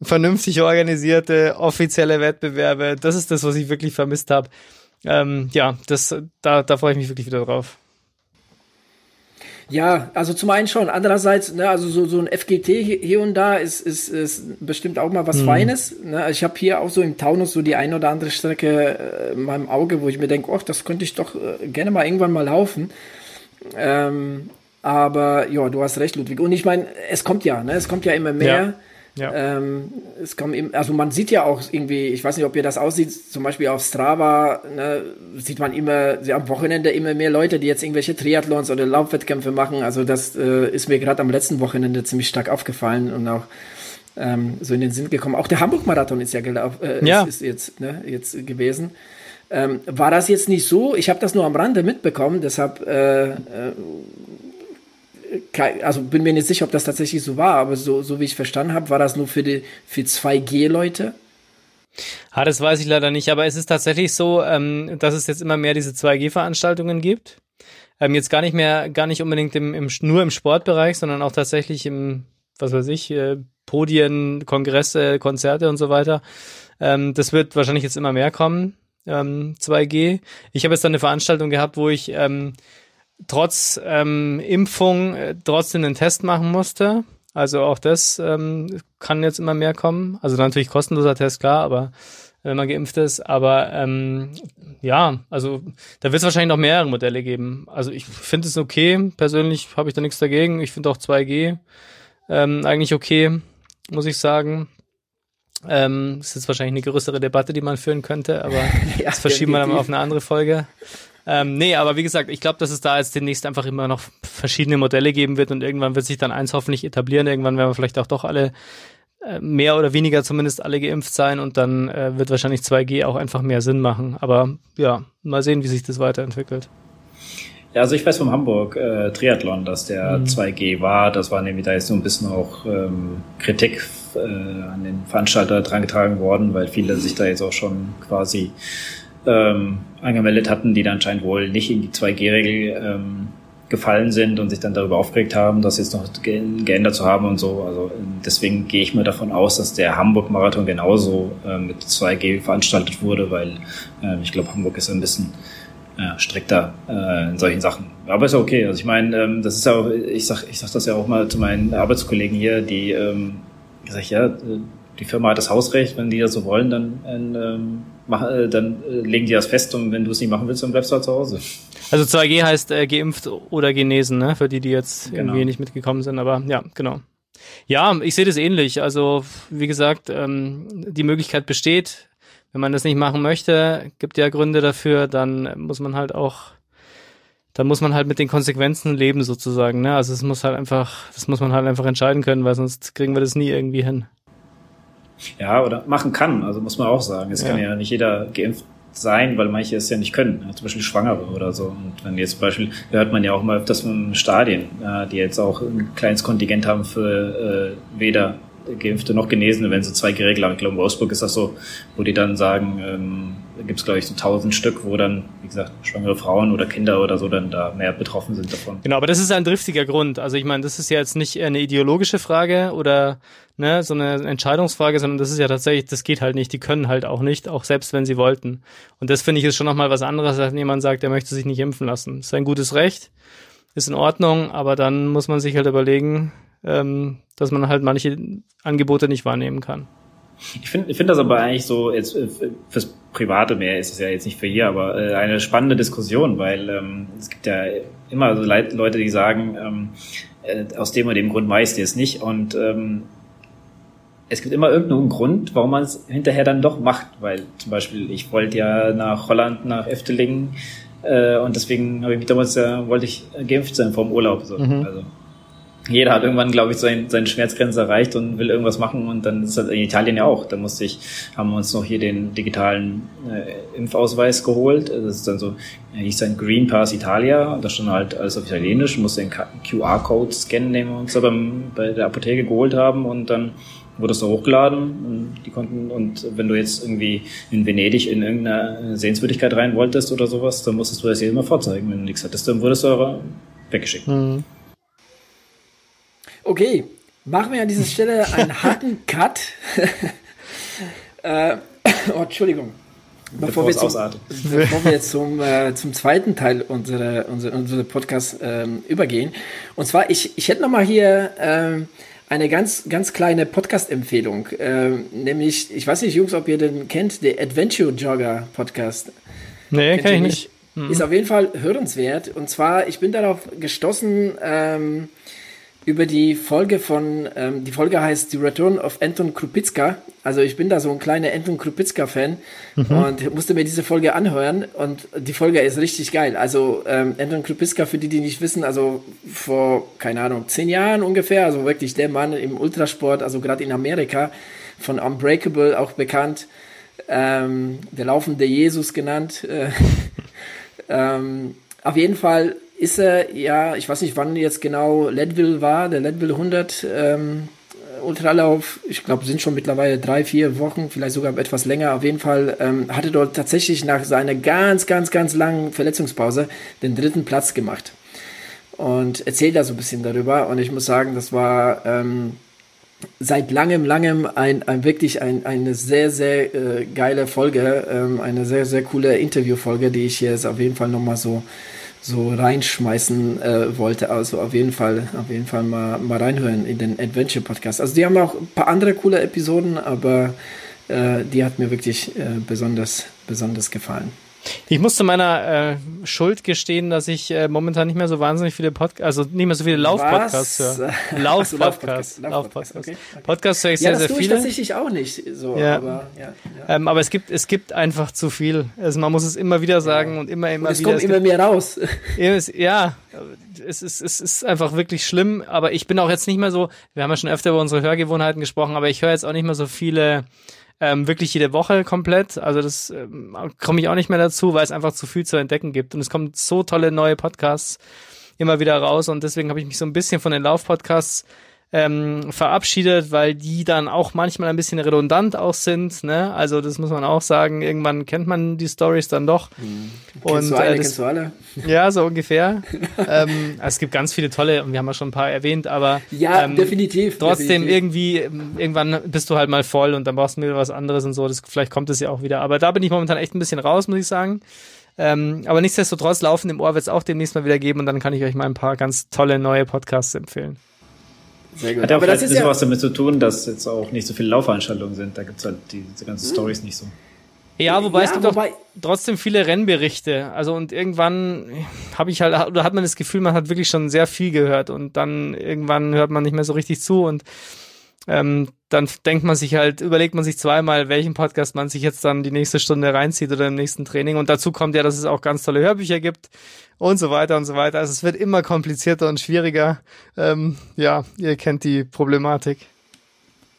vernünftig organisierte offizielle Wettbewerbe. Das ist das, was ich wirklich vermisst habe ähm, ja, das, da, da freue ich mich wirklich wieder drauf. Ja, also zum einen schon. Andererseits, ne, also so, so ein FGT hier und da ist, ist, ist bestimmt auch mal was mhm. Feines. Ne? Ich habe hier auch so im Taunus so die ein oder andere Strecke äh, in meinem Auge, wo ich mir denke, ach, das könnte ich doch äh, gerne mal irgendwann mal laufen. Ähm, aber ja, du hast recht, Ludwig. Und ich meine, es kommt ja, ne? es kommt ja immer mehr. Ja. Ja. Ähm, es kommen eben, also man sieht ja auch irgendwie, ich weiß nicht, ob ihr das aussieht, zum Beispiel auf Strava, ne, sieht man immer, am Wochenende immer mehr Leute, die jetzt irgendwelche Triathlons oder Laufwettkämpfe machen. Also das äh, ist mir gerade am letzten Wochenende ziemlich stark aufgefallen und auch ähm, so in den Sinn gekommen. Auch der Hamburg-Marathon ist ja gelaufen, äh, ja. Ist, ist, jetzt, ne, jetzt gewesen. Ähm, war das jetzt nicht so? Ich habe das nur am Rande mitbekommen, deshalb äh, äh, also bin mir nicht sicher, ob das tatsächlich so war, aber so, so wie ich verstanden habe, war das nur für die für 2G-Leute. Ah, das weiß ich leider nicht, aber es ist tatsächlich so, ähm, dass es jetzt immer mehr diese 2G-Veranstaltungen gibt. Ähm, jetzt gar nicht mehr, gar nicht unbedingt im, im, nur im Sportbereich, sondern auch tatsächlich im, was weiß ich, äh, Podien, Kongresse, Konzerte und so weiter. Ähm, das wird wahrscheinlich jetzt immer mehr kommen, ähm, 2G. Ich habe jetzt dann eine Veranstaltung gehabt, wo ich ähm, trotz ähm, Impfung äh, trotzdem einen Test machen musste. Also auch das ähm, kann jetzt immer mehr kommen. Also natürlich kostenloser Test, klar, aber wenn man geimpft ist. Aber ähm, ja, also da wird es wahrscheinlich noch mehrere Modelle geben. Also ich finde es okay. Persönlich habe ich da nichts dagegen. Ich finde auch 2G ähm, eigentlich okay, muss ich sagen. Ähm, ist jetzt wahrscheinlich eine größere Debatte, die man führen könnte, aber [LAUGHS] ja, das verschieben wir dann mal auf eine andere Folge. Ähm, nee, aber wie gesagt, ich glaube, dass es da jetzt demnächst einfach immer noch verschiedene Modelle geben wird und irgendwann wird sich dann eins hoffentlich etablieren. Irgendwann werden wir vielleicht auch doch alle äh, mehr oder weniger zumindest alle geimpft sein und dann äh, wird wahrscheinlich 2G auch einfach mehr Sinn machen. Aber ja, mal sehen, wie sich das weiterentwickelt. Ja, also ich weiß vom Hamburg äh, Triathlon, dass der mhm. 2G war. Das war nämlich da jetzt so ein bisschen auch ähm, Kritik äh, an den Veranstalter drangetragen worden, weil viele sich da jetzt auch schon quasi ähm, angemeldet hatten, die dann anscheinend wohl nicht in die 2G-Regel ähm, gefallen sind und sich dann darüber aufgeregt haben, das jetzt noch ge geändert zu haben und so. Also deswegen gehe ich mir davon aus, dass der Hamburg-Marathon genauso äh, mit 2G veranstaltet wurde, weil äh, ich glaube, Hamburg ist ein bisschen äh, strikter äh, in solchen Sachen. Aber ist ja okay. Also ich meine, ähm, das ist ja auch, ich sag, ich sag das ja auch mal zu meinen Arbeitskollegen hier, die ähm, gesagt, ja, die Firma hat das Hausrecht, wenn die das so wollen, dann ähm, mach, äh, dann äh, legen die das fest und wenn du es nicht machen willst, dann bleibst du halt zu Hause. Also 2G heißt äh, geimpft oder genesen, ne? Für die, die jetzt genau. irgendwie nicht mitgekommen sind, aber ja, genau. Ja, ich sehe das ähnlich. Also, wie gesagt, ähm, die Möglichkeit besteht. Wenn man das nicht machen möchte, gibt ja Gründe dafür, dann muss man halt auch, dann muss man halt mit den Konsequenzen leben sozusagen. Ne? Also es muss halt einfach, das muss man halt einfach entscheiden können, weil sonst kriegen wir das nie irgendwie hin. Ja, oder machen kann, also muss man auch sagen. Es ja. kann ja nicht jeder geimpft sein, weil manche es ja nicht können, zum Beispiel Schwangere oder so. Und wenn jetzt zum Beispiel, hört man ja auch mal öfters von Stadien, die jetzt auch ein kleines Kontingent haben für äh, weder Geimpfte noch Genesene, wenn sie zwei Geregler haben. Ich glaube, in Wolfsburg ist das so, wo die dann sagen, ähm, da gibt es, glaube ich, so tausend Stück, wo dann, wie gesagt, schwangere Frauen oder Kinder oder so dann da mehr betroffen sind davon. Genau, aber das ist ein driftiger Grund. Also ich meine, das ist ja jetzt nicht eine ideologische Frage oder ne, so eine Entscheidungsfrage, sondern das ist ja tatsächlich, das geht halt nicht, die können halt auch nicht, auch selbst wenn sie wollten. Und das finde ich ist schon nochmal was anderes, als wenn jemand sagt, der möchte sich nicht impfen lassen. Das ist ein gutes Recht, ist in Ordnung, aber dann muss man sich halt überlegen, ähm, dass man halt manche Angebote nicht wahrnehmen kann. Ich finde ich find das aber eigentlich so, jetzt äh, fürs Private mehr ist es ja jetzt nicht für hier, aber äh, eine spannende Diskussion, weil ähm, es gibt ja immer so Leute, die sagen, ähm, äh, aus dem oder dem Grund weiß ich es nicht und ähm, es gibt immer irgendeinen Grund, warum man es hinterher dann doch macht, weil zum Beispiel ich wollte ja nach Holland, nach Eftelingen äh, und deswegen habe ich mich damals ja, wollte ich geimpft sein vor dem Urlaub. So. Mhm. Also jeder hat irgendwann, glaube ich, sein, seine Schmerzgrenze erreicht und will irgendwas machen und dann ist das in Italien ja auch. Da musste ich, haben wir uns noch hier den digitalen äh, Impfausweis geholt. Das ist dann so, hieß dann Green Pass Italia, das stand halt alles auf Italienisch, musste den QR-Code scannen, den wir uns da beim, bei der Apotheke geholt haben und dann wurde es da hochgeladen und die konnten, und wenn du jetzt irgendwie in Venedig in irgendeine Sehenswürdigkeit rein wolltest oder sowas, dann musstest du das hier immer vorzeigen. Wenn du nichts hattest, dann wurdest du weggeschickt. Mhm. Okay, machen wir an dieser Stelle einen [LAUGHS] harten Cut. [LAUGHS] äh, oh, Entschuldigung. Bevor wir, zum, bevor wir, jetzt zum, äh, zum zweiten Teil unserer, unserer, unserer Podcast ähm, übergehen. Und zwar, ich, ich hätte noch mal hier ähm, eine ganz, ganz kleine Podcast-Empfehlung. Ähm, nämlich, ich weiß nicht, Jungs, ob ihr den kennt, der Adventure Jogger Podcast. Nee, kenn ich nicht. Mhm. Ist auf jeden Fall hörenswert. Und zwar, ich bin darauf gestoßen, ähm, über die Folge von, ähm, die Folge heißt The Return of Anton Krupicka. Also ich bin da so ein kleiner Anton Krupicka-Fan mhm. und musste mir diese Folge anhören und die Folge ist richtig geil. Also ähm, Anton Krupicka, für die, die nicht wissen, also vor, keine Ahnung, zehn Jahren ungefähr, also wirklich der Mann im Ultrasport, also gerade in Amerika, von Unbreakable auch bekannt, ähm, der laufende Jesus genannt. Äh, [LAUGHS] ähm, auf jeden Fall ist er, ja, ich weiß nicht, wann jetzt genau Leadville war, der Leadville 100 ähm, Ultralauf, ich glaube, sind schon mittlerweile drei, vier Wochen, vielleicht sogar etwas länger. Auf jeden Fall ähm, hatte dort tatsächlich nach seiner ganz, ganz, ganz langen Verletzungspause den dritten Platz gemacht. Und erzählt da so ein bisschen darüber. Und ich muss sagen, das war ähm, seit langem, langem ein, ein wirklich ein, eine sehr, sehr äh, geile Folge, ähm, eine sehr, sehr coole Interviewfolge, die ich jetzt auf jeden Fall nochmal so so reinschmeißen äh, wollte. Also auf jeden Fall, auf jeden Fall mal, mal reinhören in den Adventure Podcast. Also die haben auch ein paar andere coole Episoden, aber äh, die hat mir wirklich äh, besonders, besonders gefallen. Ich muss zu meiner äh, Schuld gestehen, dass ich äh, momentan nicht mehr so wahnsinnig viele Podcasts, also nicht mehr so viele Lauf-Podcasts höre. [LAUGHS] Lauf-Podcasts. Lauf-Podcasts. Okay. Podcasts höre ich ja, sehr, sehr viele. Das tatsächlich auch nicht so, ja. aber ja, ja. Ähm, aber es gibt, es gibt einfach zu viel. Also man muss es immer wieder sagen und immer, immer und es wieder. Kommt es kommt immer mehr raus. ja, es ist, es ist einfach wirklich schlimm, aber ich bin auch jetzt nicht mehr so, wir haben ja schon öfter über unsere Hörgewohnheiten gesprochen, aber ich höre jetzt auch nicht mehr so viele ähm, wirklich jede Woche komplett. Also das ähm, komme ich auch nicht mehr dazu, weil es einfach zu viel zu entdecken gibt. Und es kommen so tolle neue Podcasts immer wieder raus und deswegen habe ich mich so ein bisschen von den Laufpodcasts ähm, verabschiedet, weil die dann auch manchmal ein bisschen redundant auch sind. Ne? Also das muss man auch sagen. Irgendwann kennt man die Stories dann doch. Mhm. Und du alle, äh, das, kennst du alle? Ja, so [LAUGHS] ungefähr. ähm, es gibt ganz viele tolle, und wir haben ja schon ein paar erwähnt, aber ja, ähm, definitiv. Trotzdem definitiv. irgendwie irgendwann bist du halt mal voll und dann brauchst du wieder was anderes und so. Das, vielleicht kommt es ja auch wieder. Aber da bin ich momentan echt ein bisschen raus, muss ich sagen. Ähm, aber nichtsdestotrotz laufen im Ohr wird es auch demnächst mal wieder geben und dann kann ich euch mal ein paar ganz tolle neue Podcasts empfehlen. Sehr gut. Hat ja auch vielleicht ein bisschen ja was damit zu tun, dass jetzt auch nicht so viele Laufveranstaltungen sind. Da gibt es halt die, diese ganzen hm. Stories nicht so. Ja, wobei ja, es gibt wobei auch trotzdem viele Rennberichte. Also und irgendwann habe ich halt, oder hat man das Gefühl, man hat wirklich schon sehr viel gehört und dann irgendwann hört man nicht mehr so richtig zu und ähm, dann denkt man sich halt, überlegt man sich zweimal, welchen Podcast man sich jetzt dann die nächste Stunde reinzieht oder im nächsten Training. Und dazu kommt ja, dass es auch ganz tolle Hörbücher gibt und so weiter und so weiter. Also es wird immer komplizierter und schwieriger. Ähm, ja, ihr kennt die Problematik.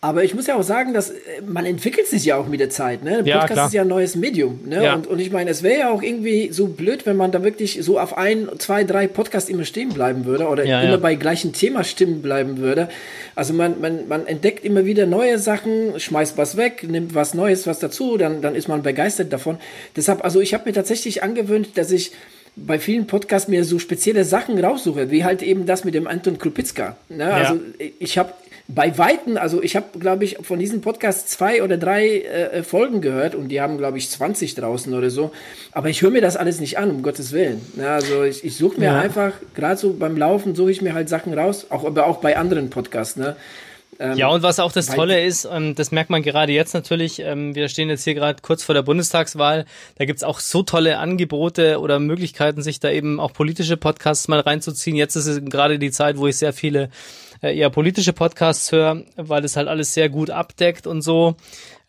Aber ich muss ja auch sagen, dass äh, man entwickelt sich ja auch mit der Zeit. Ne? Ja, Podcast klar. ist ja ein neues Medium. Ne? Ja. Und, und ich meine, es wäre ja auch irgendwie so blöd, wenn man da wirklich so auf ein, zwei, drei Podcasts immer stehen bleiben würde oder Ja, immer bei gleichem Thema stimmen bleiben würde. Also man, man, man entdeckt immer wieder neue Sachen, schmeißt was weg, nimmt was Neues, was dazu, dann, dann ist man begeistert davon. Deshalb, also ich habe mir tatsächlich angewöhnt, dass ich bei vielen Podcasts mir so spezielle Sachen raussuche, wie halt eben das mit dem Anton Krupitzka. Ne? Also ich habe bei Weitem, also ich habe, glaube ich, von diesem Podcast zwei oder drei äh, Folgen gehört und die haben, glaube ich, 20 draußen oder so. Aber ich höre mir das alles nicht an, um Gottes Willen. Ja, also ich, ich suche mir Ja. einfach, gerade so beim Laufen, suche ich mir halt Sachen raus, auch, aber auch bei anderen Podcasts. Ne? Ja, und was auch das Tolle ist, ähm, das merkt man gerade jetzt natürlich, ähm, wir stehen jetzt hier gerade kurz vor der Bundestagswahl, da gibt's auch so tolle Angebote oder Möglichkeiten, sich da eben auch politische Podcasts mal reinzuziehen. Jetzt ist es gerade die Zeit, wo ich sehr viele eher politische Podcasts höre, weil das halt alles sehr gut abdeckt und so.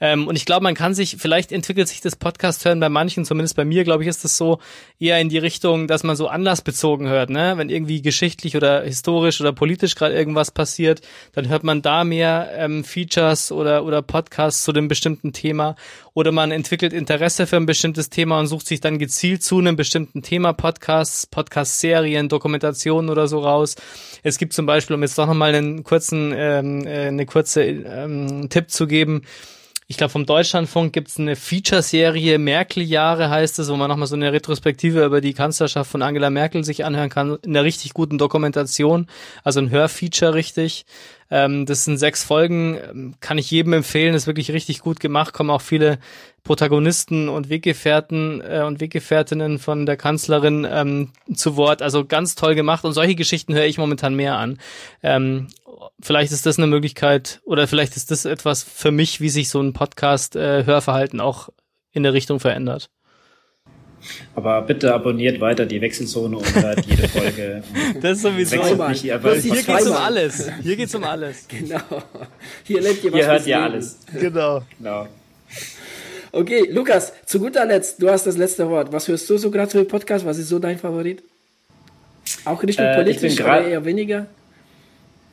Ähm, und ich glaube, man kann sich, vielleicht entwickelt sich das Podcast hören bei manchen, zumindest bei mir, glaube ich, ist das so eher in die Richtung, dass man so anlassbezogen hört, ne? Wenn irgendwie geschichtlich oder historisch oder politisch gerade irgendwas passiert, dann hört man da mehr ähm, Features oder, oder Podcasts zu dem bestimmten Thema. Oder man entwickelt Interesse für ein bestimmtes Thema und sucht sich dann gezielt zu einem bestimmten Thema Podcasts, Podcast-Serien, Dokumentationen oder so raus. Es gibt zum Beispiel, um jetzt doch nochmal einen kurzen, ähm, äh, eine kurze ähm, Tipp zu geben, ich glaube, vom Deutschlandfunk gibt's eine Feature-Serie, Merkel-Jahre heißt es, wo man nochmal so eine Retrospektive über die Kanzlerschaft von Angela Merkel sich anhören kann, in einer richtig guten Dokumentation, also ein Hörfeature richtig. Ähm, das sind sechs Folgen, ähm, kann ich jedem empfehlen, ist wirklich richtig gut gemacht, kommen auch viele Protagonisten und Weggefährten äh, und Weggefährtinnen von der Kanzlerin ähm, zu Wort. Also ganz toll gemacht und solche Geschichten höre ich momentan mehr an. Ähm, vielleicht ist das eine Möglichkeit oder vielleicht ist das etwas für mich, wie sich so ein Podcast-Hörverhalten auch in der Richtung verändert. Aber bitte abonniert weiter die Wechselzone und hört jede [LAUGHS] Folge. Das sowieso. Wechselt Zweimal. nicht, ihr ist Hier die geht's um alles. Hier geht's um alles. [LAUGHS] Genau. Hier lebt ihr was Ihr hört Leben. alles. [LAUGHS] Genau. Genau. Okay, Lukas, zu guter Letzt, du hast das letzte Wort. Was hörst du so gerade für Podcast? Was ist so dein Favorit? Auch Richtung Äh, ich politisch grad- eher weniger?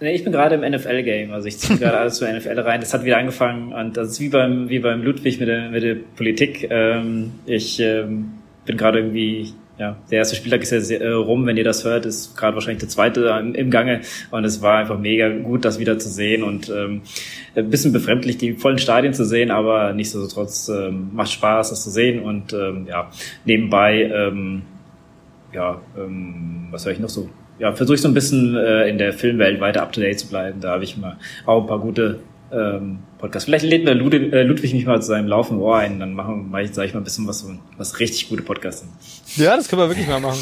Nee, ich bin gerade im NFL-Game, also ich ziehe gerade [LAUGHS] alles zur NFL rein. Das hat wieder angefangen und das ist wie beim, wie beim Ludwig mit der, mit der Politik. Ähm, ich ähm, bin gerade irgendwie, ja, der erste Spieltag ist ja sehr, äh, rum, wenn ihr das hört, ist gerade wahrscheinlich der zweite im, im Gange und es war einfach mega gut, das wieder zu sehen und ähm, ein bisschen befremdlich, die vollen Stadien zu sehen, aber nichtsdestotrotz ähm, macht Spaß, das zu sehen und ähm, ja, nebenbei ähm, ja, ähm, was höre ich noch so? Ja, versuche ich so ein bisschen äh, in der Filmwelt weiter up to date zu bleiben. Da habe ich mal auch ein paar gute ähm, Podcasts. Vielleicht lädt der Ludwig, äh, Ludwig mich mal zu seinem Laufen Ohr ein, dann machen, mach ich, sage ich mal ein bisschen was, was richtig gute Podcasts sind. Ja, das können wir wirklich mal machen.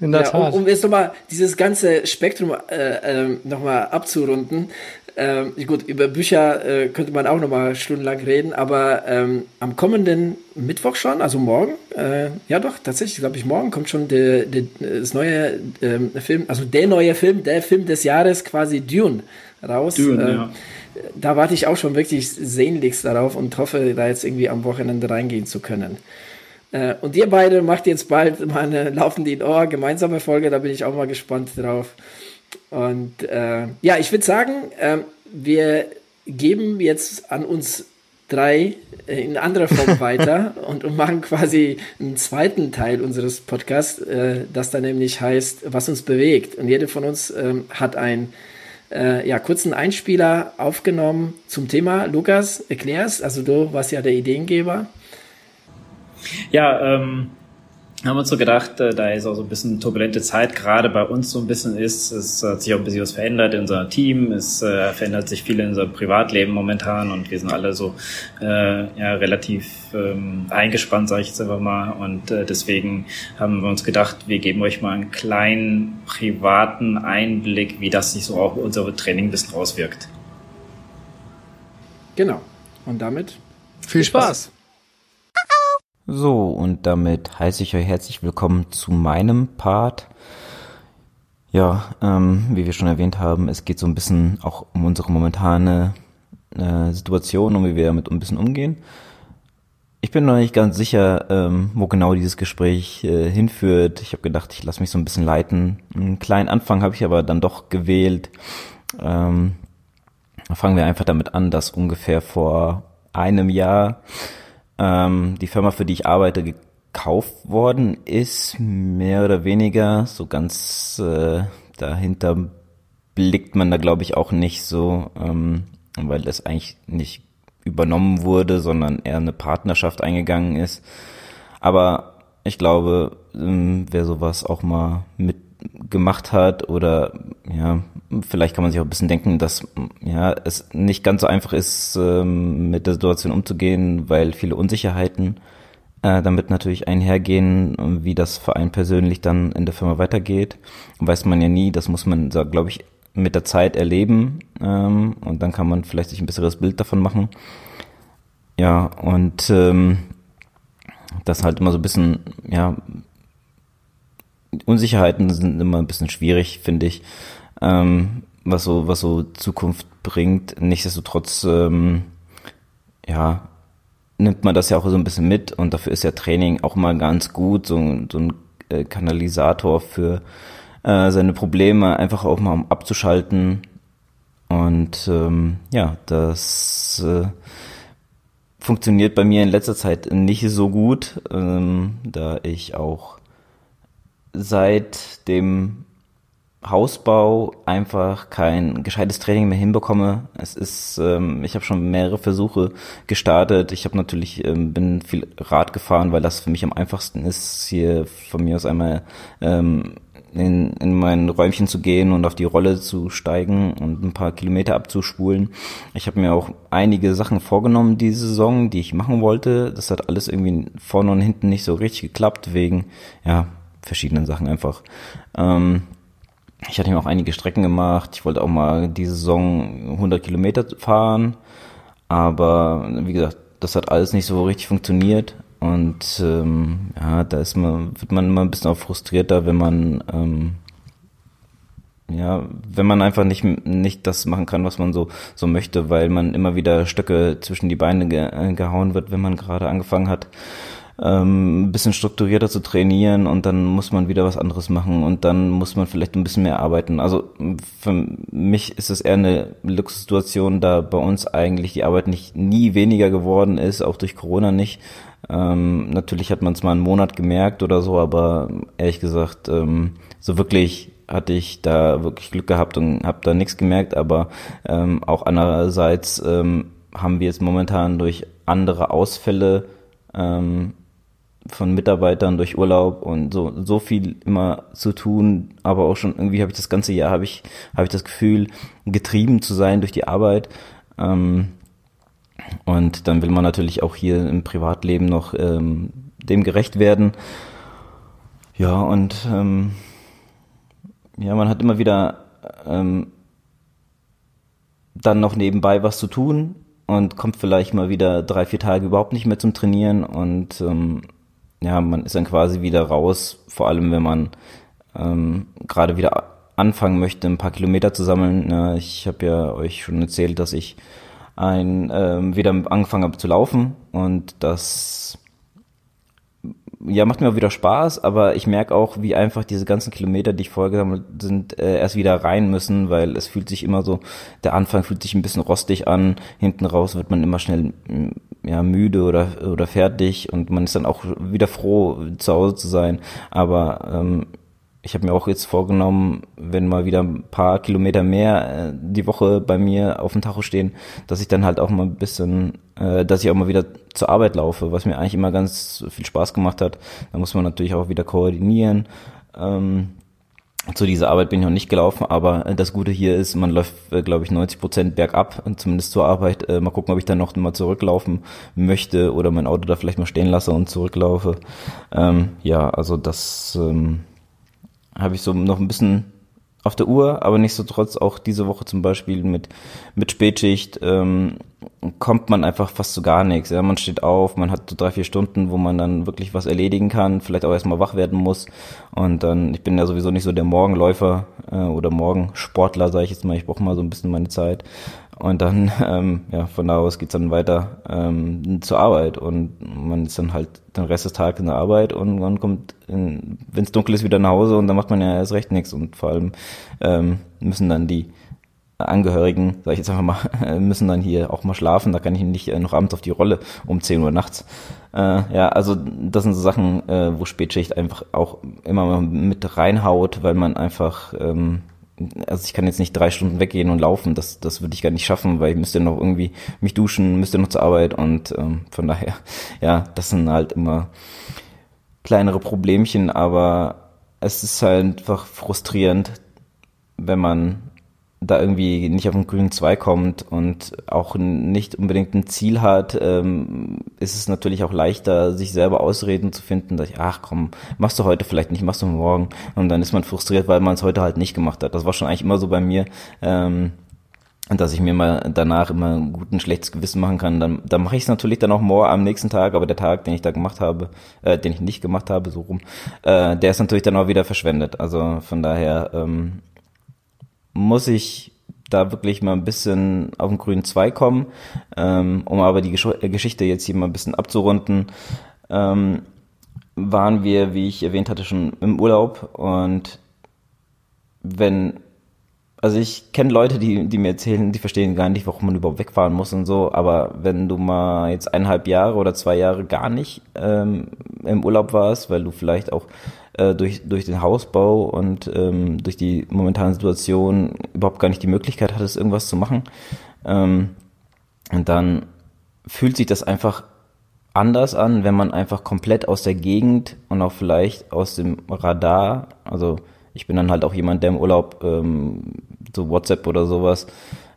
In der Ja, Tat. um, um jetzt nochmal dieses ganze Spektrum äh, ähm, nochmal abzurunden. Ähm, gut, über Bücher äh, könnte man auch nochmal stundenlang reden, aber ähm, am kommenden Mittwoch schon, also morgen, äh, ja doch, tatsächlich, glaube ich, morgen kommt schon der, der, das neue ähm, Film, also der neue Film, der Film des Jahres, quasi Dune, raus. Dune, Ähm, ja. Da warte ich auch schon wirklich sehnlichst darauf und hoffe, da jetzt irgendwie am Wochenende reingehen zu können. Äh, und ihr beide macht jetzt bald mal eine laufende in Ohr gemeinsame Folge, da bin ich auch mal gespannt drauf. Und äh, ja, ich würde sagen, ähm, wir geben jetzt an uns drei äh, in anderer Form [LAUGHS] weiter und, und machen quasi einen zweiten Teil unseres Podcasts, äh, das dann nämlich heißt, was uns bewegt. Und jeder von uns ähm, hat einen äh, ja, kurzen Einspieler aufgenommen zum Thema. Lukas, erklär's. Also du warst ja der Ideengeber. Ja, ähm, haben uns so gedacht, äh, da ist auch so ein bisschen turbulente Zeit gerade bei uns so ein bisschen ist. Es hat sich auch ein bisschen was verändert in unserem Team. Es äh, verändert sich viel in unserem Privatleben momentan und wir sind alle so äh, ja, relativ ähm, eingespannt, sage ich jetzt einfach mal. Und äh, deswegen haben wir uns gedacht, wir geben euch mal einen kleinen privaten Einblick, wie das sich so auch unser Training ein bisschen auswirkt. Genau. Und damit Viel Spaß. So, und damit heiße ich euch herzlich willkommen zu meinem Part. Ja, ähm, wie wir schon erwähnt haben, es geht so ein bisschen auch um unsere momentane äh, Situation und wie wir damit ein bisschen umgehen. Ich bin noch nicht ganz sicher, ähm, wo genau dieses Gespräch äh, hinführt. Ich habe gedacht, ich lasse mich so ein bisschen leiten. Einen kleinen Anfang habe ich aber dann doch gewählt. Ähm, fangen wir einfach damit an, dass ungefähr vor einem Jahr ähm, die Firma, für die ich arbeite, gekauft worden ist, mehr oder weniger. So ganz äh, dahinter blickt man da, glaube ich, auch nicht so, ähm, weil das eigentlich nicht übernommen wurde, sondern eher eine Partnerschaft eingegangen ist. Aber ich glaube, ähm, wer sowas auch mal mitgemacht hat oder ja, vielleicht kann man sich auch ein bisschen denken, dass ja es nicht ganz so einfach ist, ähm, mit der Situation umzugehen, weil viele Unsicherheiten äh, damit natürlich einhergehen, wie das Verein persönlich dann in der Firma weitergeht. Weiß man ja nie, das muss man, glaube ich, mit der Zeit erleben ähm, und dann kann man vielleicht sich ein besseres Bild davon machen. Ja, und ähm, das halt immer so ein bisschen, ja, Unsicherheiten sind immer ein bisschen schwierig, finde ich, ähm, was so, was so Zukunft bringt. Nichtsdestotrotz, ähm, ja, nimmt man das ja auch so ein bisschen mit und dafür ist ja Training auch mal ganz gut, so, so ein äh, Kanalisator für äh, seine Probleme einfach auch mal um abzuschalten. Und ähm, ja, das äh, funktioniert bei mir in letzter Zeit nicht so gut, ähm, da ich auch seit dem Hausbau einfach kein gescheites Training mehr hinbekomme. Es ist, ähm, ich habe schon mehrere Versuche gestartet. Ich habe natürlich ähm, bin viel Rad gefahren, weil das für mich am einfachsten ist, hier von mir aus einmal ähm, in, in mein Räumchen zu gehen und auf die Rolle zu steigen und ein paar Kilometer abzuspulen. Ich habe mir auch einige Sachen vorgenommen diese Saison, die ich machen wollte. Das hat alles irgendwie vorne und hinten nicht so richtig geklappt, wegen ja verschiedenen Sachen einfach. Ähm, ich hatte mir auch einige Strecken gemacht. Ich wollte auch mal diese Saison 100 Kilometer fahren. Aber wie gesagt, das hat alles nicht so richtig funktioniert. Und ähm, ja, da ist man, wird man immer ein bisschen auch frustrierter, wenn man ähm, ja, wenn man einfach nicht nicht das machen kann, was man so so möchte, weil man immer wieder Stöcke zwischen die Beine ge, äh, gehauen wird, wenn man gerade angefangen hat ähm, ein bisschen strukturierter zu trainieren und dann muss man wieder was anderes machen und dann muss man vielleicht ein bisschen mehr arbeiten. Also für mich ist es eher eine Luxussituation, da bei uns eigentlich die Arbeit nicht nie weniger geworden ist, auch durch Corona nicht. Ähm, natürlich hat man es mal einen Monat gemerkt oder so, aber ehrlich gesagt, ähm, so wirklich hatte ich da wirklich Glück gehabt und habe da nichts gemerkt, aber ähm, auch andererseits ähm, haben wir jetzt momentan durch andere Ausfälle ähm, von Mitarbeitern durch Urlaub und so so viel immer zu tun, aber auch schon irgendwie habe ich das ganze Jahr habe ich habe ich das Gefühl getrieben zu sein durch die Arbeit ähm, und dann will man natürlich auch hier im Privatleben noch ähm, dem gerecht werden. Ja und ähm, ja man hat immer wieder ähm, dann noch nebenbei was zu tun und kommt vielleicht mal wieder drei vier Tage überhaupt nicht mehr zum Trainieren und ähm, ja, man ist dann quasi wieder raus, vor allem wenn man ähm, gerade wieder anfangen möchte, ein paar Kilometer zu sammeln. Ja, ich habe ja euch schon erzählt, dass ich ein ähm, wieder angefangen habe zu laufen und das ja, macht mir auch wieder Spaß, aber ich merke auch, wie einfach diese ganzen Kilometer, die ich vorher gesammelt sind, äh, erst wieder rein müssen, weil es fühlt sich immer so, der Anfang fühlt sich ein bisschen rostig an, hinten raus wird man immer schnell mm, ja, müde oder, oder fertig und man ist dann auch wieder froh, zu Hause zu sein. Aber ähm, ich habe mir auch jetzt vorgenommen, wenn mal wieder ein paar Kilometer mehr äh, die Woche bei mir auf dem Tacho stehen, dass ich dann halt auch mal ein bisschen, äh, dass ich auch mal wieder zur Arbeit laufe, was mir eigentlich immer ganz viel Spaß gemacht hat. Da muss man natürlich auch wieder koordinieren. Ähm, zu dieser Arbeit bin ich noch nicht gelaufen, aber das Gute hier ist, man läuft, äh, glaube ich, 90 Prozent bergab, zumindest zur Arbeit. Äh, mal gucken, ob ich dann noch mal zurücklaufen möchte oder mein Auto da vielleicht mal stehen lasse und zurücklaufe. Ähm, ja, also das ähm, habe ich so noch ein bisschen auf der Uhr, aber nicht so trotz auch diese Woche zum Beispiel mit, mit Spätschicht ähm, kommt man einfach fast zu gar nichts. Ja, man steht auf, man hat so drei, vier Stunden, wo man dann wirklich was erledigen kann, vielleicht auch erstmal wach werden muss. Und dann, ich bin ja sowieso nicht so der Morgenläufer äh, oder Morgensportler, sage ich jetzt mal, ich brauche mal so ein bisschen meine Zeit. Und dann, ähm, ja, von da aus geht's dann weiter ähm, zur Arbeit und man ist dann halt den Rest des Tages in der Arbeit und man kommt, wenn es dunkel ist, wieder nach Hause und dann macht man ja erst recht nichts und vor allem ähm, müssen dann die Angehörigen, sag ich jetzt einfach mal, [LAUGHS] müssen dann hier auch mal schlafen. Da kann ich nicht äh, noch abends auf die Rolle um 10 Uhr nachts. Äh, ja, also das sind so Sachen, äh, wo Spätschicht einfach auch immer mal mit reinhaut, weil man einfach, ähm, also ich kann jetzt nicht drei Stunden weggehen und laufen, das, das würde ich gar nicht schaffen, weil ich müsste noch irgendwie mich duschen, müsste noch zur Arbeit und ähm, von daher, [LAUGHS] ja, das sind halt immer kleinere Problemchen, aber es ist halt einfach frustrierend, wenn man da irgendwie nicht auf den grünen Zweig kommt und auch nicht unbedingt ein Ziel hat, ähm, ist es natürlich auch leichter, sich selber Ausreden zu finden, dass ich, ach komm, machst du heute vielleicht nicht, machst du morgen. Und dann ist man frustriert, weil man es heute halt nicht gemacht hat. Das war schon eigentlich immer so bei mir. Ähm, dass ich mir mal danach immer ein gutes, schlechtes Gewissen machen kann, dann, dann mache ich es natürlich dann auch morgen am nächsten Tag, aber der Tag, den ich da gemacht habe, äh, den ich nicht gemacht habe, so rum, äh, der ist natürlich dann auch wieder verschwendet. Also von daher ähm, muss ich da wirklich mal ein bisschen auf den grünen Zweig kommen, ähm, um aber die Gesch Geschichte jetzt hier mal ein bisschen abzurunden. Ähm, waren wir, wie ich erwähnt hatte, schon im Urlaub und wenn also ich kenne Leute, die, die mir erzählen, die verstehen gar nicht, warum man überhaupt wegfahren muss und so, aber wenn du mal jetzt eineinhalb Jahre oder zwei Jahre gar nicht ähm, im Urlaub warst, weil du vielleicht auch äh, durch, durch den Hausbau und ähm, durch die momentane Situation überhaupt gar nicht die Möglichkeit hattest, irgendwas zu machen. Ähm, und dann fühlt sich das einfach anders an, wenn man einfach komplett aus der Gegend und auch vielleicht aus dem Radar, also ich bin dann halt auch jemand, der im Urlaub ähm, so WhatsApp oder sowas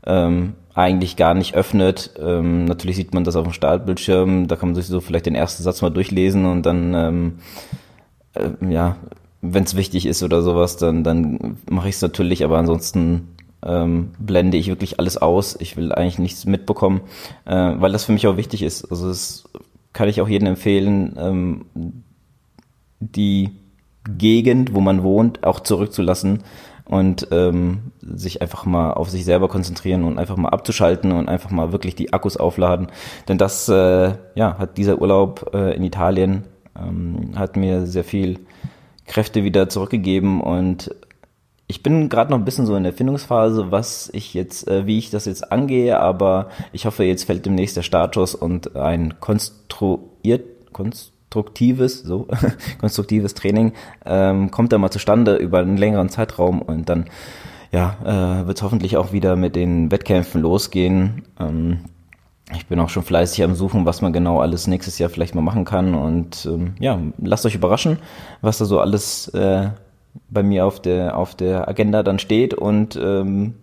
ähm, eigentlich gar nicht öffnet. Ähm, natürlich sieht man das auf dem Startbildschirm, da kann man sich so vielleicht den ersten Satz mal durchlesen und dann ähm, äh, ja, wenn es wichtig ist oder sowas, dann, dann mache ich es natürlich, aber ansonsten ähm, blende ich wirklich alles aus. Ich will eigentlich nichts mitbekommen, äh, weil das für mich auch wichtig ist. Also das kann ich auch jedem empfehlen, ähm, die Gegend, wo man wohnt, auch zurückzulassen und ähm, sich einfach mal auf sich selber konzentrieren und einfach mal abzuschalten und einfach mal wirklich die Akkus aufladen. Denn das äh, ja, hat dieser Urlaub äh, in Italien ähm, hat mir sehr viel Kräfte wieder zurückgegeben und ich bin gerade noch ein bisschen so in der Findungsphase, was ich jetzt, äh, wie ich das jetzt angehe, aber ich hoffe, jetzt fällt demnächst der Status und ein konstruiert, konstruktives, so, [LAUGHS] konstruktives Training ähm, kommt da mal zustande über einen längeren Zeitraum und dann ja, äh, wird es hoffentlich auch wieder mit den Wettkämpfen losgehen. Ähm, ich bin auch schon fleißig am Suchen, was man genau alles nächstes Jahr vielleicht mal machen kann. Und ähm, ja, lasst euch überraschen, was da so alles äh, bei mir auf der, auf der Agenda dann steht und ähm,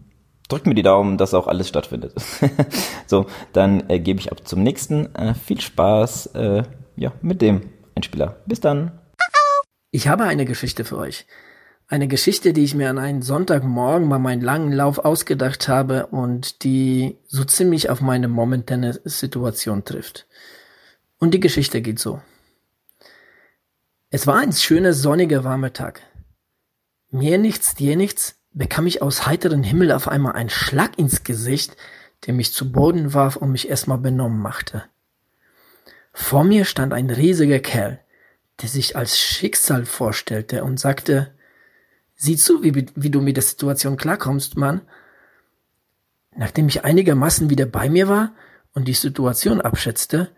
drückt mir die Daumen, dass auch alles stattfindet. [LAUGHS] so, dann äh, gebe ich ab zum nächsten. Äh, viel Spaß äh, ja, mit dem Einspieler. Bis dann. Ich habe eine Geschichte für euch. Eine Geschichte, die ich mir an einem Sonntagmorgen bei meinem langen Lauf ausgedacht habe und die so ziemlich auf meine momentane Situation trifft. Und die Geschichte geht so. Es war ein schöner, sonniger, warmer Tag. Mir nichts, dir nichts, bekam ich aus heiterem Himmel auf einmal einen Schlag ins Gesicht, der mich zu Boden warf und mich erstmal benommen machte. Vor mir stand ein riesiger Kerl, der sich als Schicksal vorstellte und sagte, Sieh zu, wie, wie du mit der Situation klarkommst, Mann. Nachdem ich einigermaßen wieder bei mir war und die Situation abschätzte,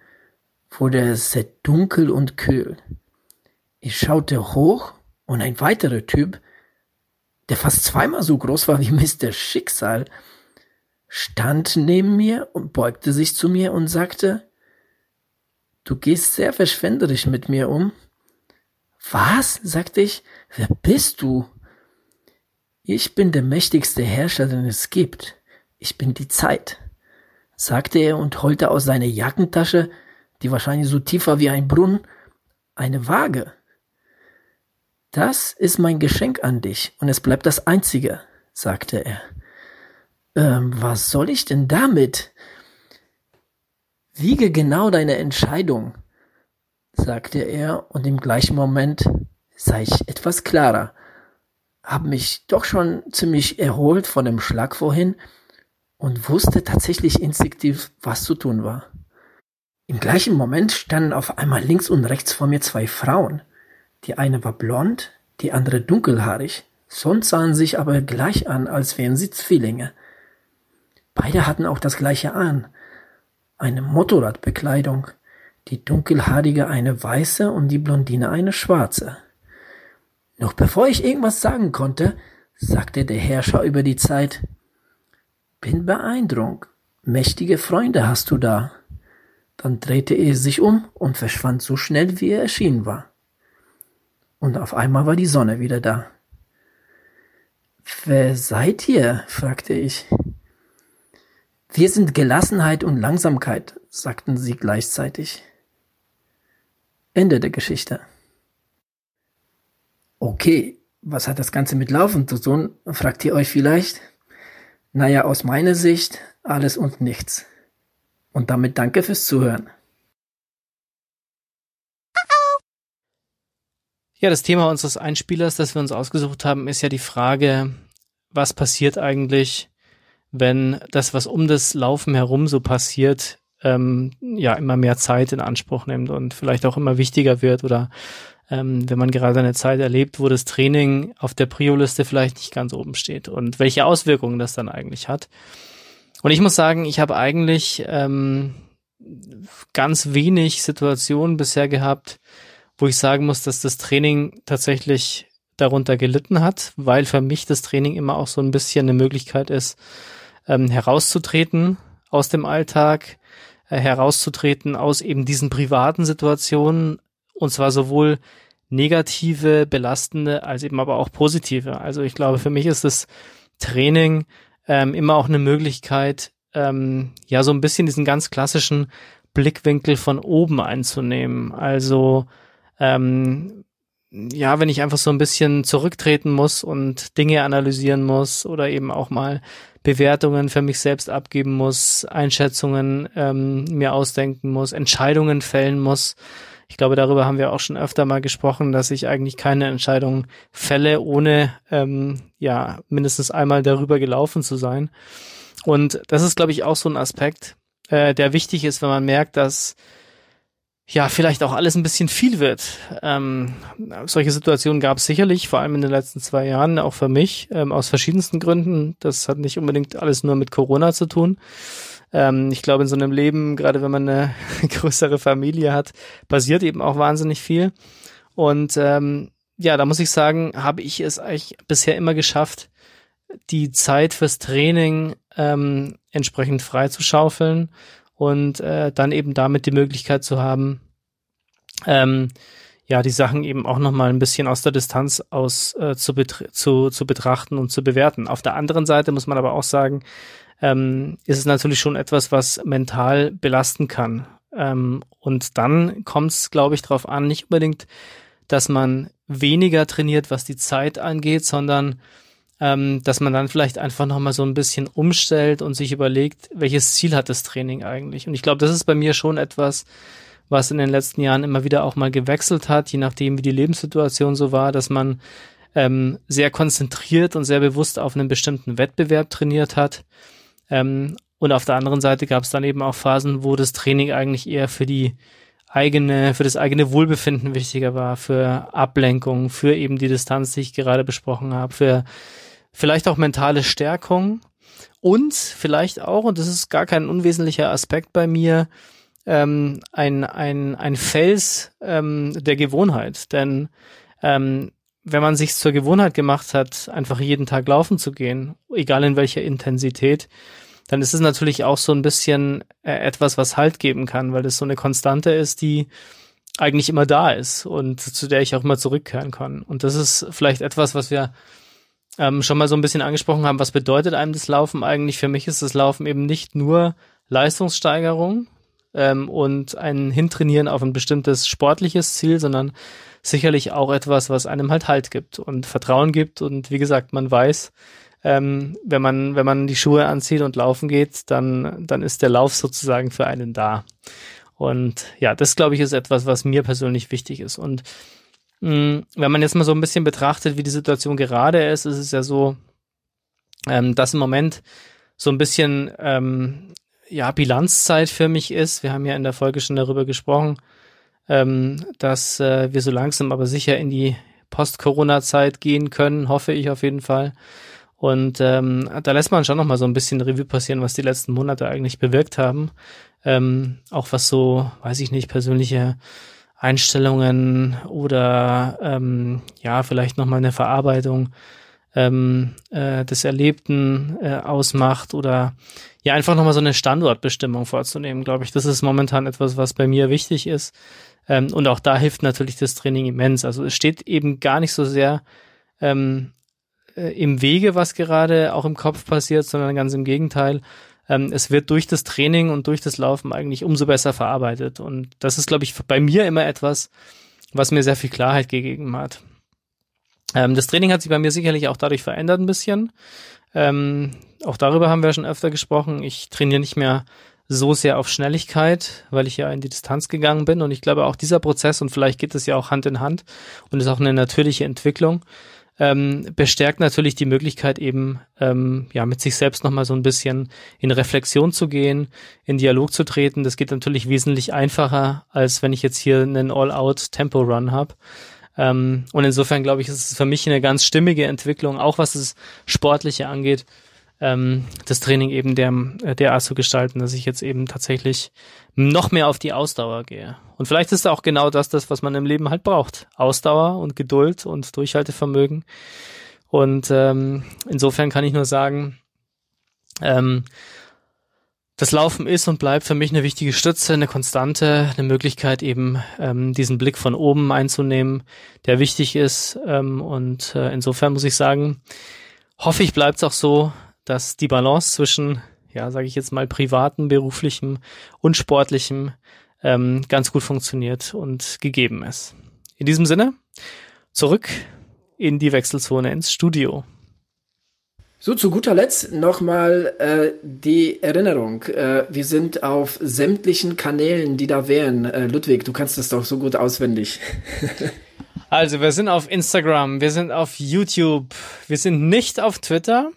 wurde es sehr dunkel und kühl. Ich schaute hoch und ein weiterer Typ, der fast zweimal so groß war wie [LAUGHS] Mr. Schicksal, stand neben mir und beugte sich zu mir und sagte, Du gehst sehr verschwenderisch mit mir um. Was? sagte ich. Wer bist du? Ich bin der mächtigste Herrscher, den es gibt. Ich bin die Zeit, sagte er und holte aus seiner Jackentasche, die wahrscheinlich so tief war wie ein Brunnen, eine Waage. Das ist mein Geschenk an dich und es bleibt das einzige, sagte er. Ähm, was soll ich denn damit? Wiege genau deine Entscheidung, sagte er, und im gleichen Moment sah ich etwas klarer habe mich doch schon ziemlich erholt von dem Schlag vorhin und wusste tatsächlich instinktiv, was zu tun war. Im gleichen Moment standen auf einmal links und rechts vor mir zwei Frauen. Die eine war blond, die andere dunkelhaarig, sonst sahen sich aber gleich an, als wären sie Zwillinge. Beide hatten auch das gleiche an. Eine Motorradbekleidung. Die dunkelhaarige eine weiße und die Blondine eine schwarze. Noch bevor ich irgendwas sagen konnte, sagte der Herrscher über die Zeit, bin beeindruckt. Mächtige Freunde hast du da. Dann drehte er sich um und verschwand so schnell, wie er erschienen war. Und auf einmal war die Sonne wieder da. Wer seid ihr? fragte ich. Wir sind Gelassenheit und Langsamkeit, sagten sie gleichzeitig. Ende der Geschichte. Okay, was hat das Ganze mit Laufen zu tun, fragt ihr euch vielleicht? Naja, aus meiner Sicht alles und nichts. Und damit danke fürs Zuhören. Ja, das Thema unseres Einspielers, das wir uns ausgesucht haben, ist ja die Frage, was passiert eigentlich, wenn das, was um das Laufen herum so passiert, ähm, ja immer mehr Zeit in Anspruch nimmt und vielleicht auch immer wichtiger wird oder ähm, wenn man gerade eine Zeit erlebt, wo das Training auf der Prio-Liste vielleicht nicht ganz oben steht und welche Auswirkungen das dann eigentlich hat. Und ich muss sagen, ich habe eigentlich ähm, ganz wenig Situationen bisher gehabt, wo ich sagen muss, dass das Training tatsächlich darunter gelitten hat, weil für mich das Training immer auch so ein bisschen eine Möglichkeit ist, ähm, herauszutreten aus dem Alltag, äh, herauszutreten aus eben diesen privaten Situationen und zwar sowohl negative, belastende als eben aber auch positive. Also ich glaube, für mich ist das Training ähm, immer auch eine Möglichkeit, ähm, ja, so ein bisschen diesen ganz klassischen Blickwinkel von oben einzunehmen. Also ähm, ja, wenn ich einfach so ein bisschen zurücktreten muss und Dinge analysieren muss oder eben auch mal Bewertungen für mich selbst abgeben muss, Einschätzungen ähm, mir ausdenken muss, Entscheidungen fällen muss. Ich glaube, darüber haben wir auch schon öfter mal gesprochen, dass ich eigentlich keine Entscheidung fälle, ohne ähm, ja mindestens einmal darüber gelaufen zu sein. Und das ist, glaube ich, auch so ein Aspekt, äh, der wichtig ist, wenn man merkt, dass ja, vielleicht auch alles ein bisschen viel wird. Ähm, solche Situationen gab es sicherlich, vor allem in den letzten zwei Jahren, auch für mich, ähm, aus verschiedensten Gründen. Das hat nicht unbedingt alles nur mit Corona zu tun. Ähm, ich glaube, in so einem Leben, gerade wenn man eine [LAUGHS] größere Familie hat, passiert eben auch wahnsinnig viel. Und ähm, ja, da muss ich sagen, habe ich es eigentlich bisher immer geschafft, die Zeit fürs Training ähm, entsprechend freizuschaufeln und äh, dann eben damit die Möglichkeit zu haben, ähm, ja, die Sachen eben auch nochmal ein bisschen aus der Distanz aus äh, zu, zu, zu betrachten und zu bewerten. Auf der anderen Seite muss man aber auch sagen, ähm, ist es natürlich schon etwas, was mental belasten kann. Ähm, und dann kommt es, glaube ich, darauf an, nicht unbedingt, dass man weniger trainiert, was die Zeit angeht, sondern ähm, dass man dann vielleicht einfach nochmal so ein bisschen umstellt und sich überlegt, welches Ziel hat das Training eigentlich. Und ich glaube, das ist bei mir schon etwas, was in den letzten Jahren immer wieder auch mal gewechselt hat, je nachdem, wie die Lebenssituation so war, dass man ähm, sehr konzentriert und sehr bewusst auf einen bestimmten Wettbewerb trainiert hat. Ähm, und auf der anderen Seite gab es dann eben auch Phasen, wo das Training eigentlich eher für die eigene, für das eigene Wohlbefinden wichtiger war, für Ablenkung, für eben die Distanz, die ich gerade besprochen habe, für vielleicht auch mentale Stärkung und vielleicht auch, und das ist gar kein unwesentlicher Aspekt bei mir, ähm, ein, ein, ein Fels ähm, der Gewohnheit. Denn ähm, wenn man sich zur Gewohnheit gemacht hat, einfach jeden Tag laufen zu gehen, egal in welcher Intensität, dann ist es natürlich auch so ein bisschen äh, etwas, was Halt geben kann, weil das so eine Konstante ist, die eigentlich immer da ist und zu der ich auch immer zurückkehren kann. Und das ist vielleicht etwas, was wir ähm, schon mal so ein bisschen angesprochen haben, was bedeutet einem das Laufen eigentlich? Für mich ist das Laufen eben nicht nur Leistungssteigerung ähm, und ein Hintrainieren auf ein bestimmtes sportliches Ziel, sondern sicherlich auch etwas, was einem halt Halt gibt und Vertrauen gibt und wie gesagt, man weiß, ähm, wenn man wenn man die Schuhe anzieht und laufen geht, dann dann ist der Lauf sozusagen für einen da. Und ja, das glaube ich ist etwas, was mir persönlich wichtig ist und Mm, wenn man jetzt mal so ein bisschen betrachtet, wie die Situation gerade ist, ist es ja so, ähm, dass im Moment so ein bisschen ähm, ja Bilanzzeit für mich ist. Wir haben ja in der Folge schon darüber gesprochen, ähm, dass äh, wir so langsam aber sicher in die Post-Corona-Zeit gehen können, hoffe ich auf jeden Fall. Und ähm, da lässt man schon noch mal so ein bisschen Revue passieren, was die letzten Monate eigentlich bewirkt haben. Ähm, auch was so, weiß ich nicht, persönliche Einstellungen oder ähm, ja, vielleicht noch mal eine Verarbeitung ähm, äh, des Erlebten äh, ausmacht oder ja einfach noch mal so eine Standortbestimmung vorzunehmen, glaube ich. Das ist momentan etwas, was bei mir wichtig ist. Ähm, und auch da hilft natürlich das Training immens. Also es steht eben gar nicht so sehr ähm, äh, im Wege, was gerade auch im Kopf passiert, sondern ganz im Gegenteil. Ähm, es wird durch das Training und durch das Laufen eigentlich umso besser verarbeitet. Und das ist, glaube ich, bei mir immer etwas, was mir sehr viel Klarheit gegeben hat. Ähm, das Training hat sich bei mir sicherlich auch dadurch verändert ein bisschen. Ähm, auch darüber haben wir schon öfter gesprochen. Ich trainiere nicht mehr so sehr auf Schnelligkeit, weil ich ja in die Distanz gegangen bin. Und ich glaube, auch dieser Prozess, und vielleicht geht es ja auch Hand in Hand und ist auch eine natürliche Entwicklung, ähm, bestärkt natürlich die Möglichkeit eben, ähm, ja, mit sich selbst nochmal so ein bisschen in Reflexion zu gehen, in Dialog zu treten. Das geht natürlich wesentlich einfacher, als wenn ich jetzt hier einen All-Out-Tempo-Run habe. Ähm, und insofern glaube ich, ist es für mich eine ganz stimmige Entwicklung, auch was das Sportliche angeht, ähm, das Training eben der, derart zu gestalten, dass ich jetzt eben tatsächlich noch mehr auf die Ausdauer gehe. Und vielleicht ist auch genau das das, was man im Leben halt braucht. Ausdauer und Geduld und Durchhaltevermögen. Und ähm, insofern kann ich nur sagen, ähm, das Laufen ist und bleibt für mich eine wichtige Stütze, eine Konstante, eine Möglichkeit eben ähm, diesen Blick von oben einzunehmen, der wichtig ist. Ähm, und äh, insofern muss ich sagen, hoffe ich bleibt es auch so, dass die Balance zwischen, ja, sage ich jetzt mal, privaten, beruflichem und sportlichem ähm, ganz gut funktioniert und gegeben ist. In diesem Sinne, zurück in die Wechselzone ins Studio. So, zu guter Letzt nochmal äh, die Erinnerung. Äh, wir sind auf sämtlichen Kanälen, die da wären. Äh, Ludwig, du kannst das doch so gut auswendig. [LAUGHS] also, wir sind auf Instagram, wir sind auf YouTube, wir sind nicht auf Twitter,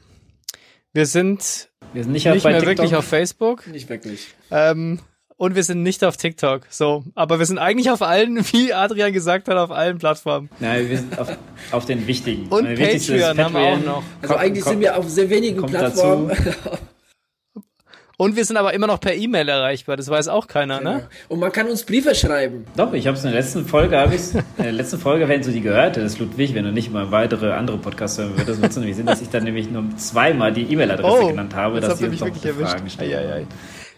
wir sind, wir sind nicht, nicht mehr TikTok. wirklich auf Facebook. Nicht wirklich. Ähm, und wir sind nicht auf TikTok. So, aber wir sind eigentlich auf allen, [LAUGHS] wie Adrian gesagt hat, auf allen Plattformen. Nein, wir sind auf, auf den wichtigen. Und Patreon haben wir auch noch. Also eigentlich sind wir auf sehr wenigen Plattformen. Und wir sind aber immer noch per E-Mail erreichbar, das weiß auch keiner, ne? Genau. Und man kann uns Briefe schreiben. Doch, ich habe es in der letzten Folge, habe ich in der letzten Folge, wenn du die gehört hättest, Ludwig, wenn du nicht mal weitere andere Podcasts hören würdest, wird es nämlich Sinn, dass ich dann nämlich nur zweimal die E-Mail-Adresse oh, genannt habe, dass sie uns wirklich erwischt. Fragen stellen. Ei, ei, ei.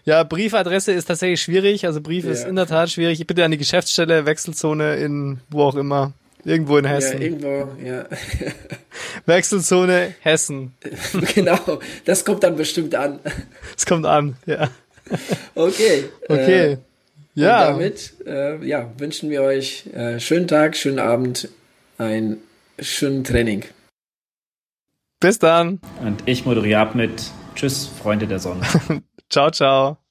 Ja, Briefadresse ist tatsächlich schwierig. Also Brief ja. ist in der Tat schwierig. Bitte an die Geschäftsstelle, Wechselzone in wo auch immer. Irgendwo in Hessen. Ja, irgendwo, ja. [LAUGHS] Wechselzone Hessen. [LAUGHS] genau, das kommt dann bestimmt an. Es kommt an, ja. Okay. Okay. Äh, ja. Und damit äh, ja, wünschen wir euch äh, schönen Tag, schönen Abend, ein schönen Training. Bis dann. Und ich moderiere ab mit Tschüss, Freunde der Sonne. [LAUGHS] ciao, ciao.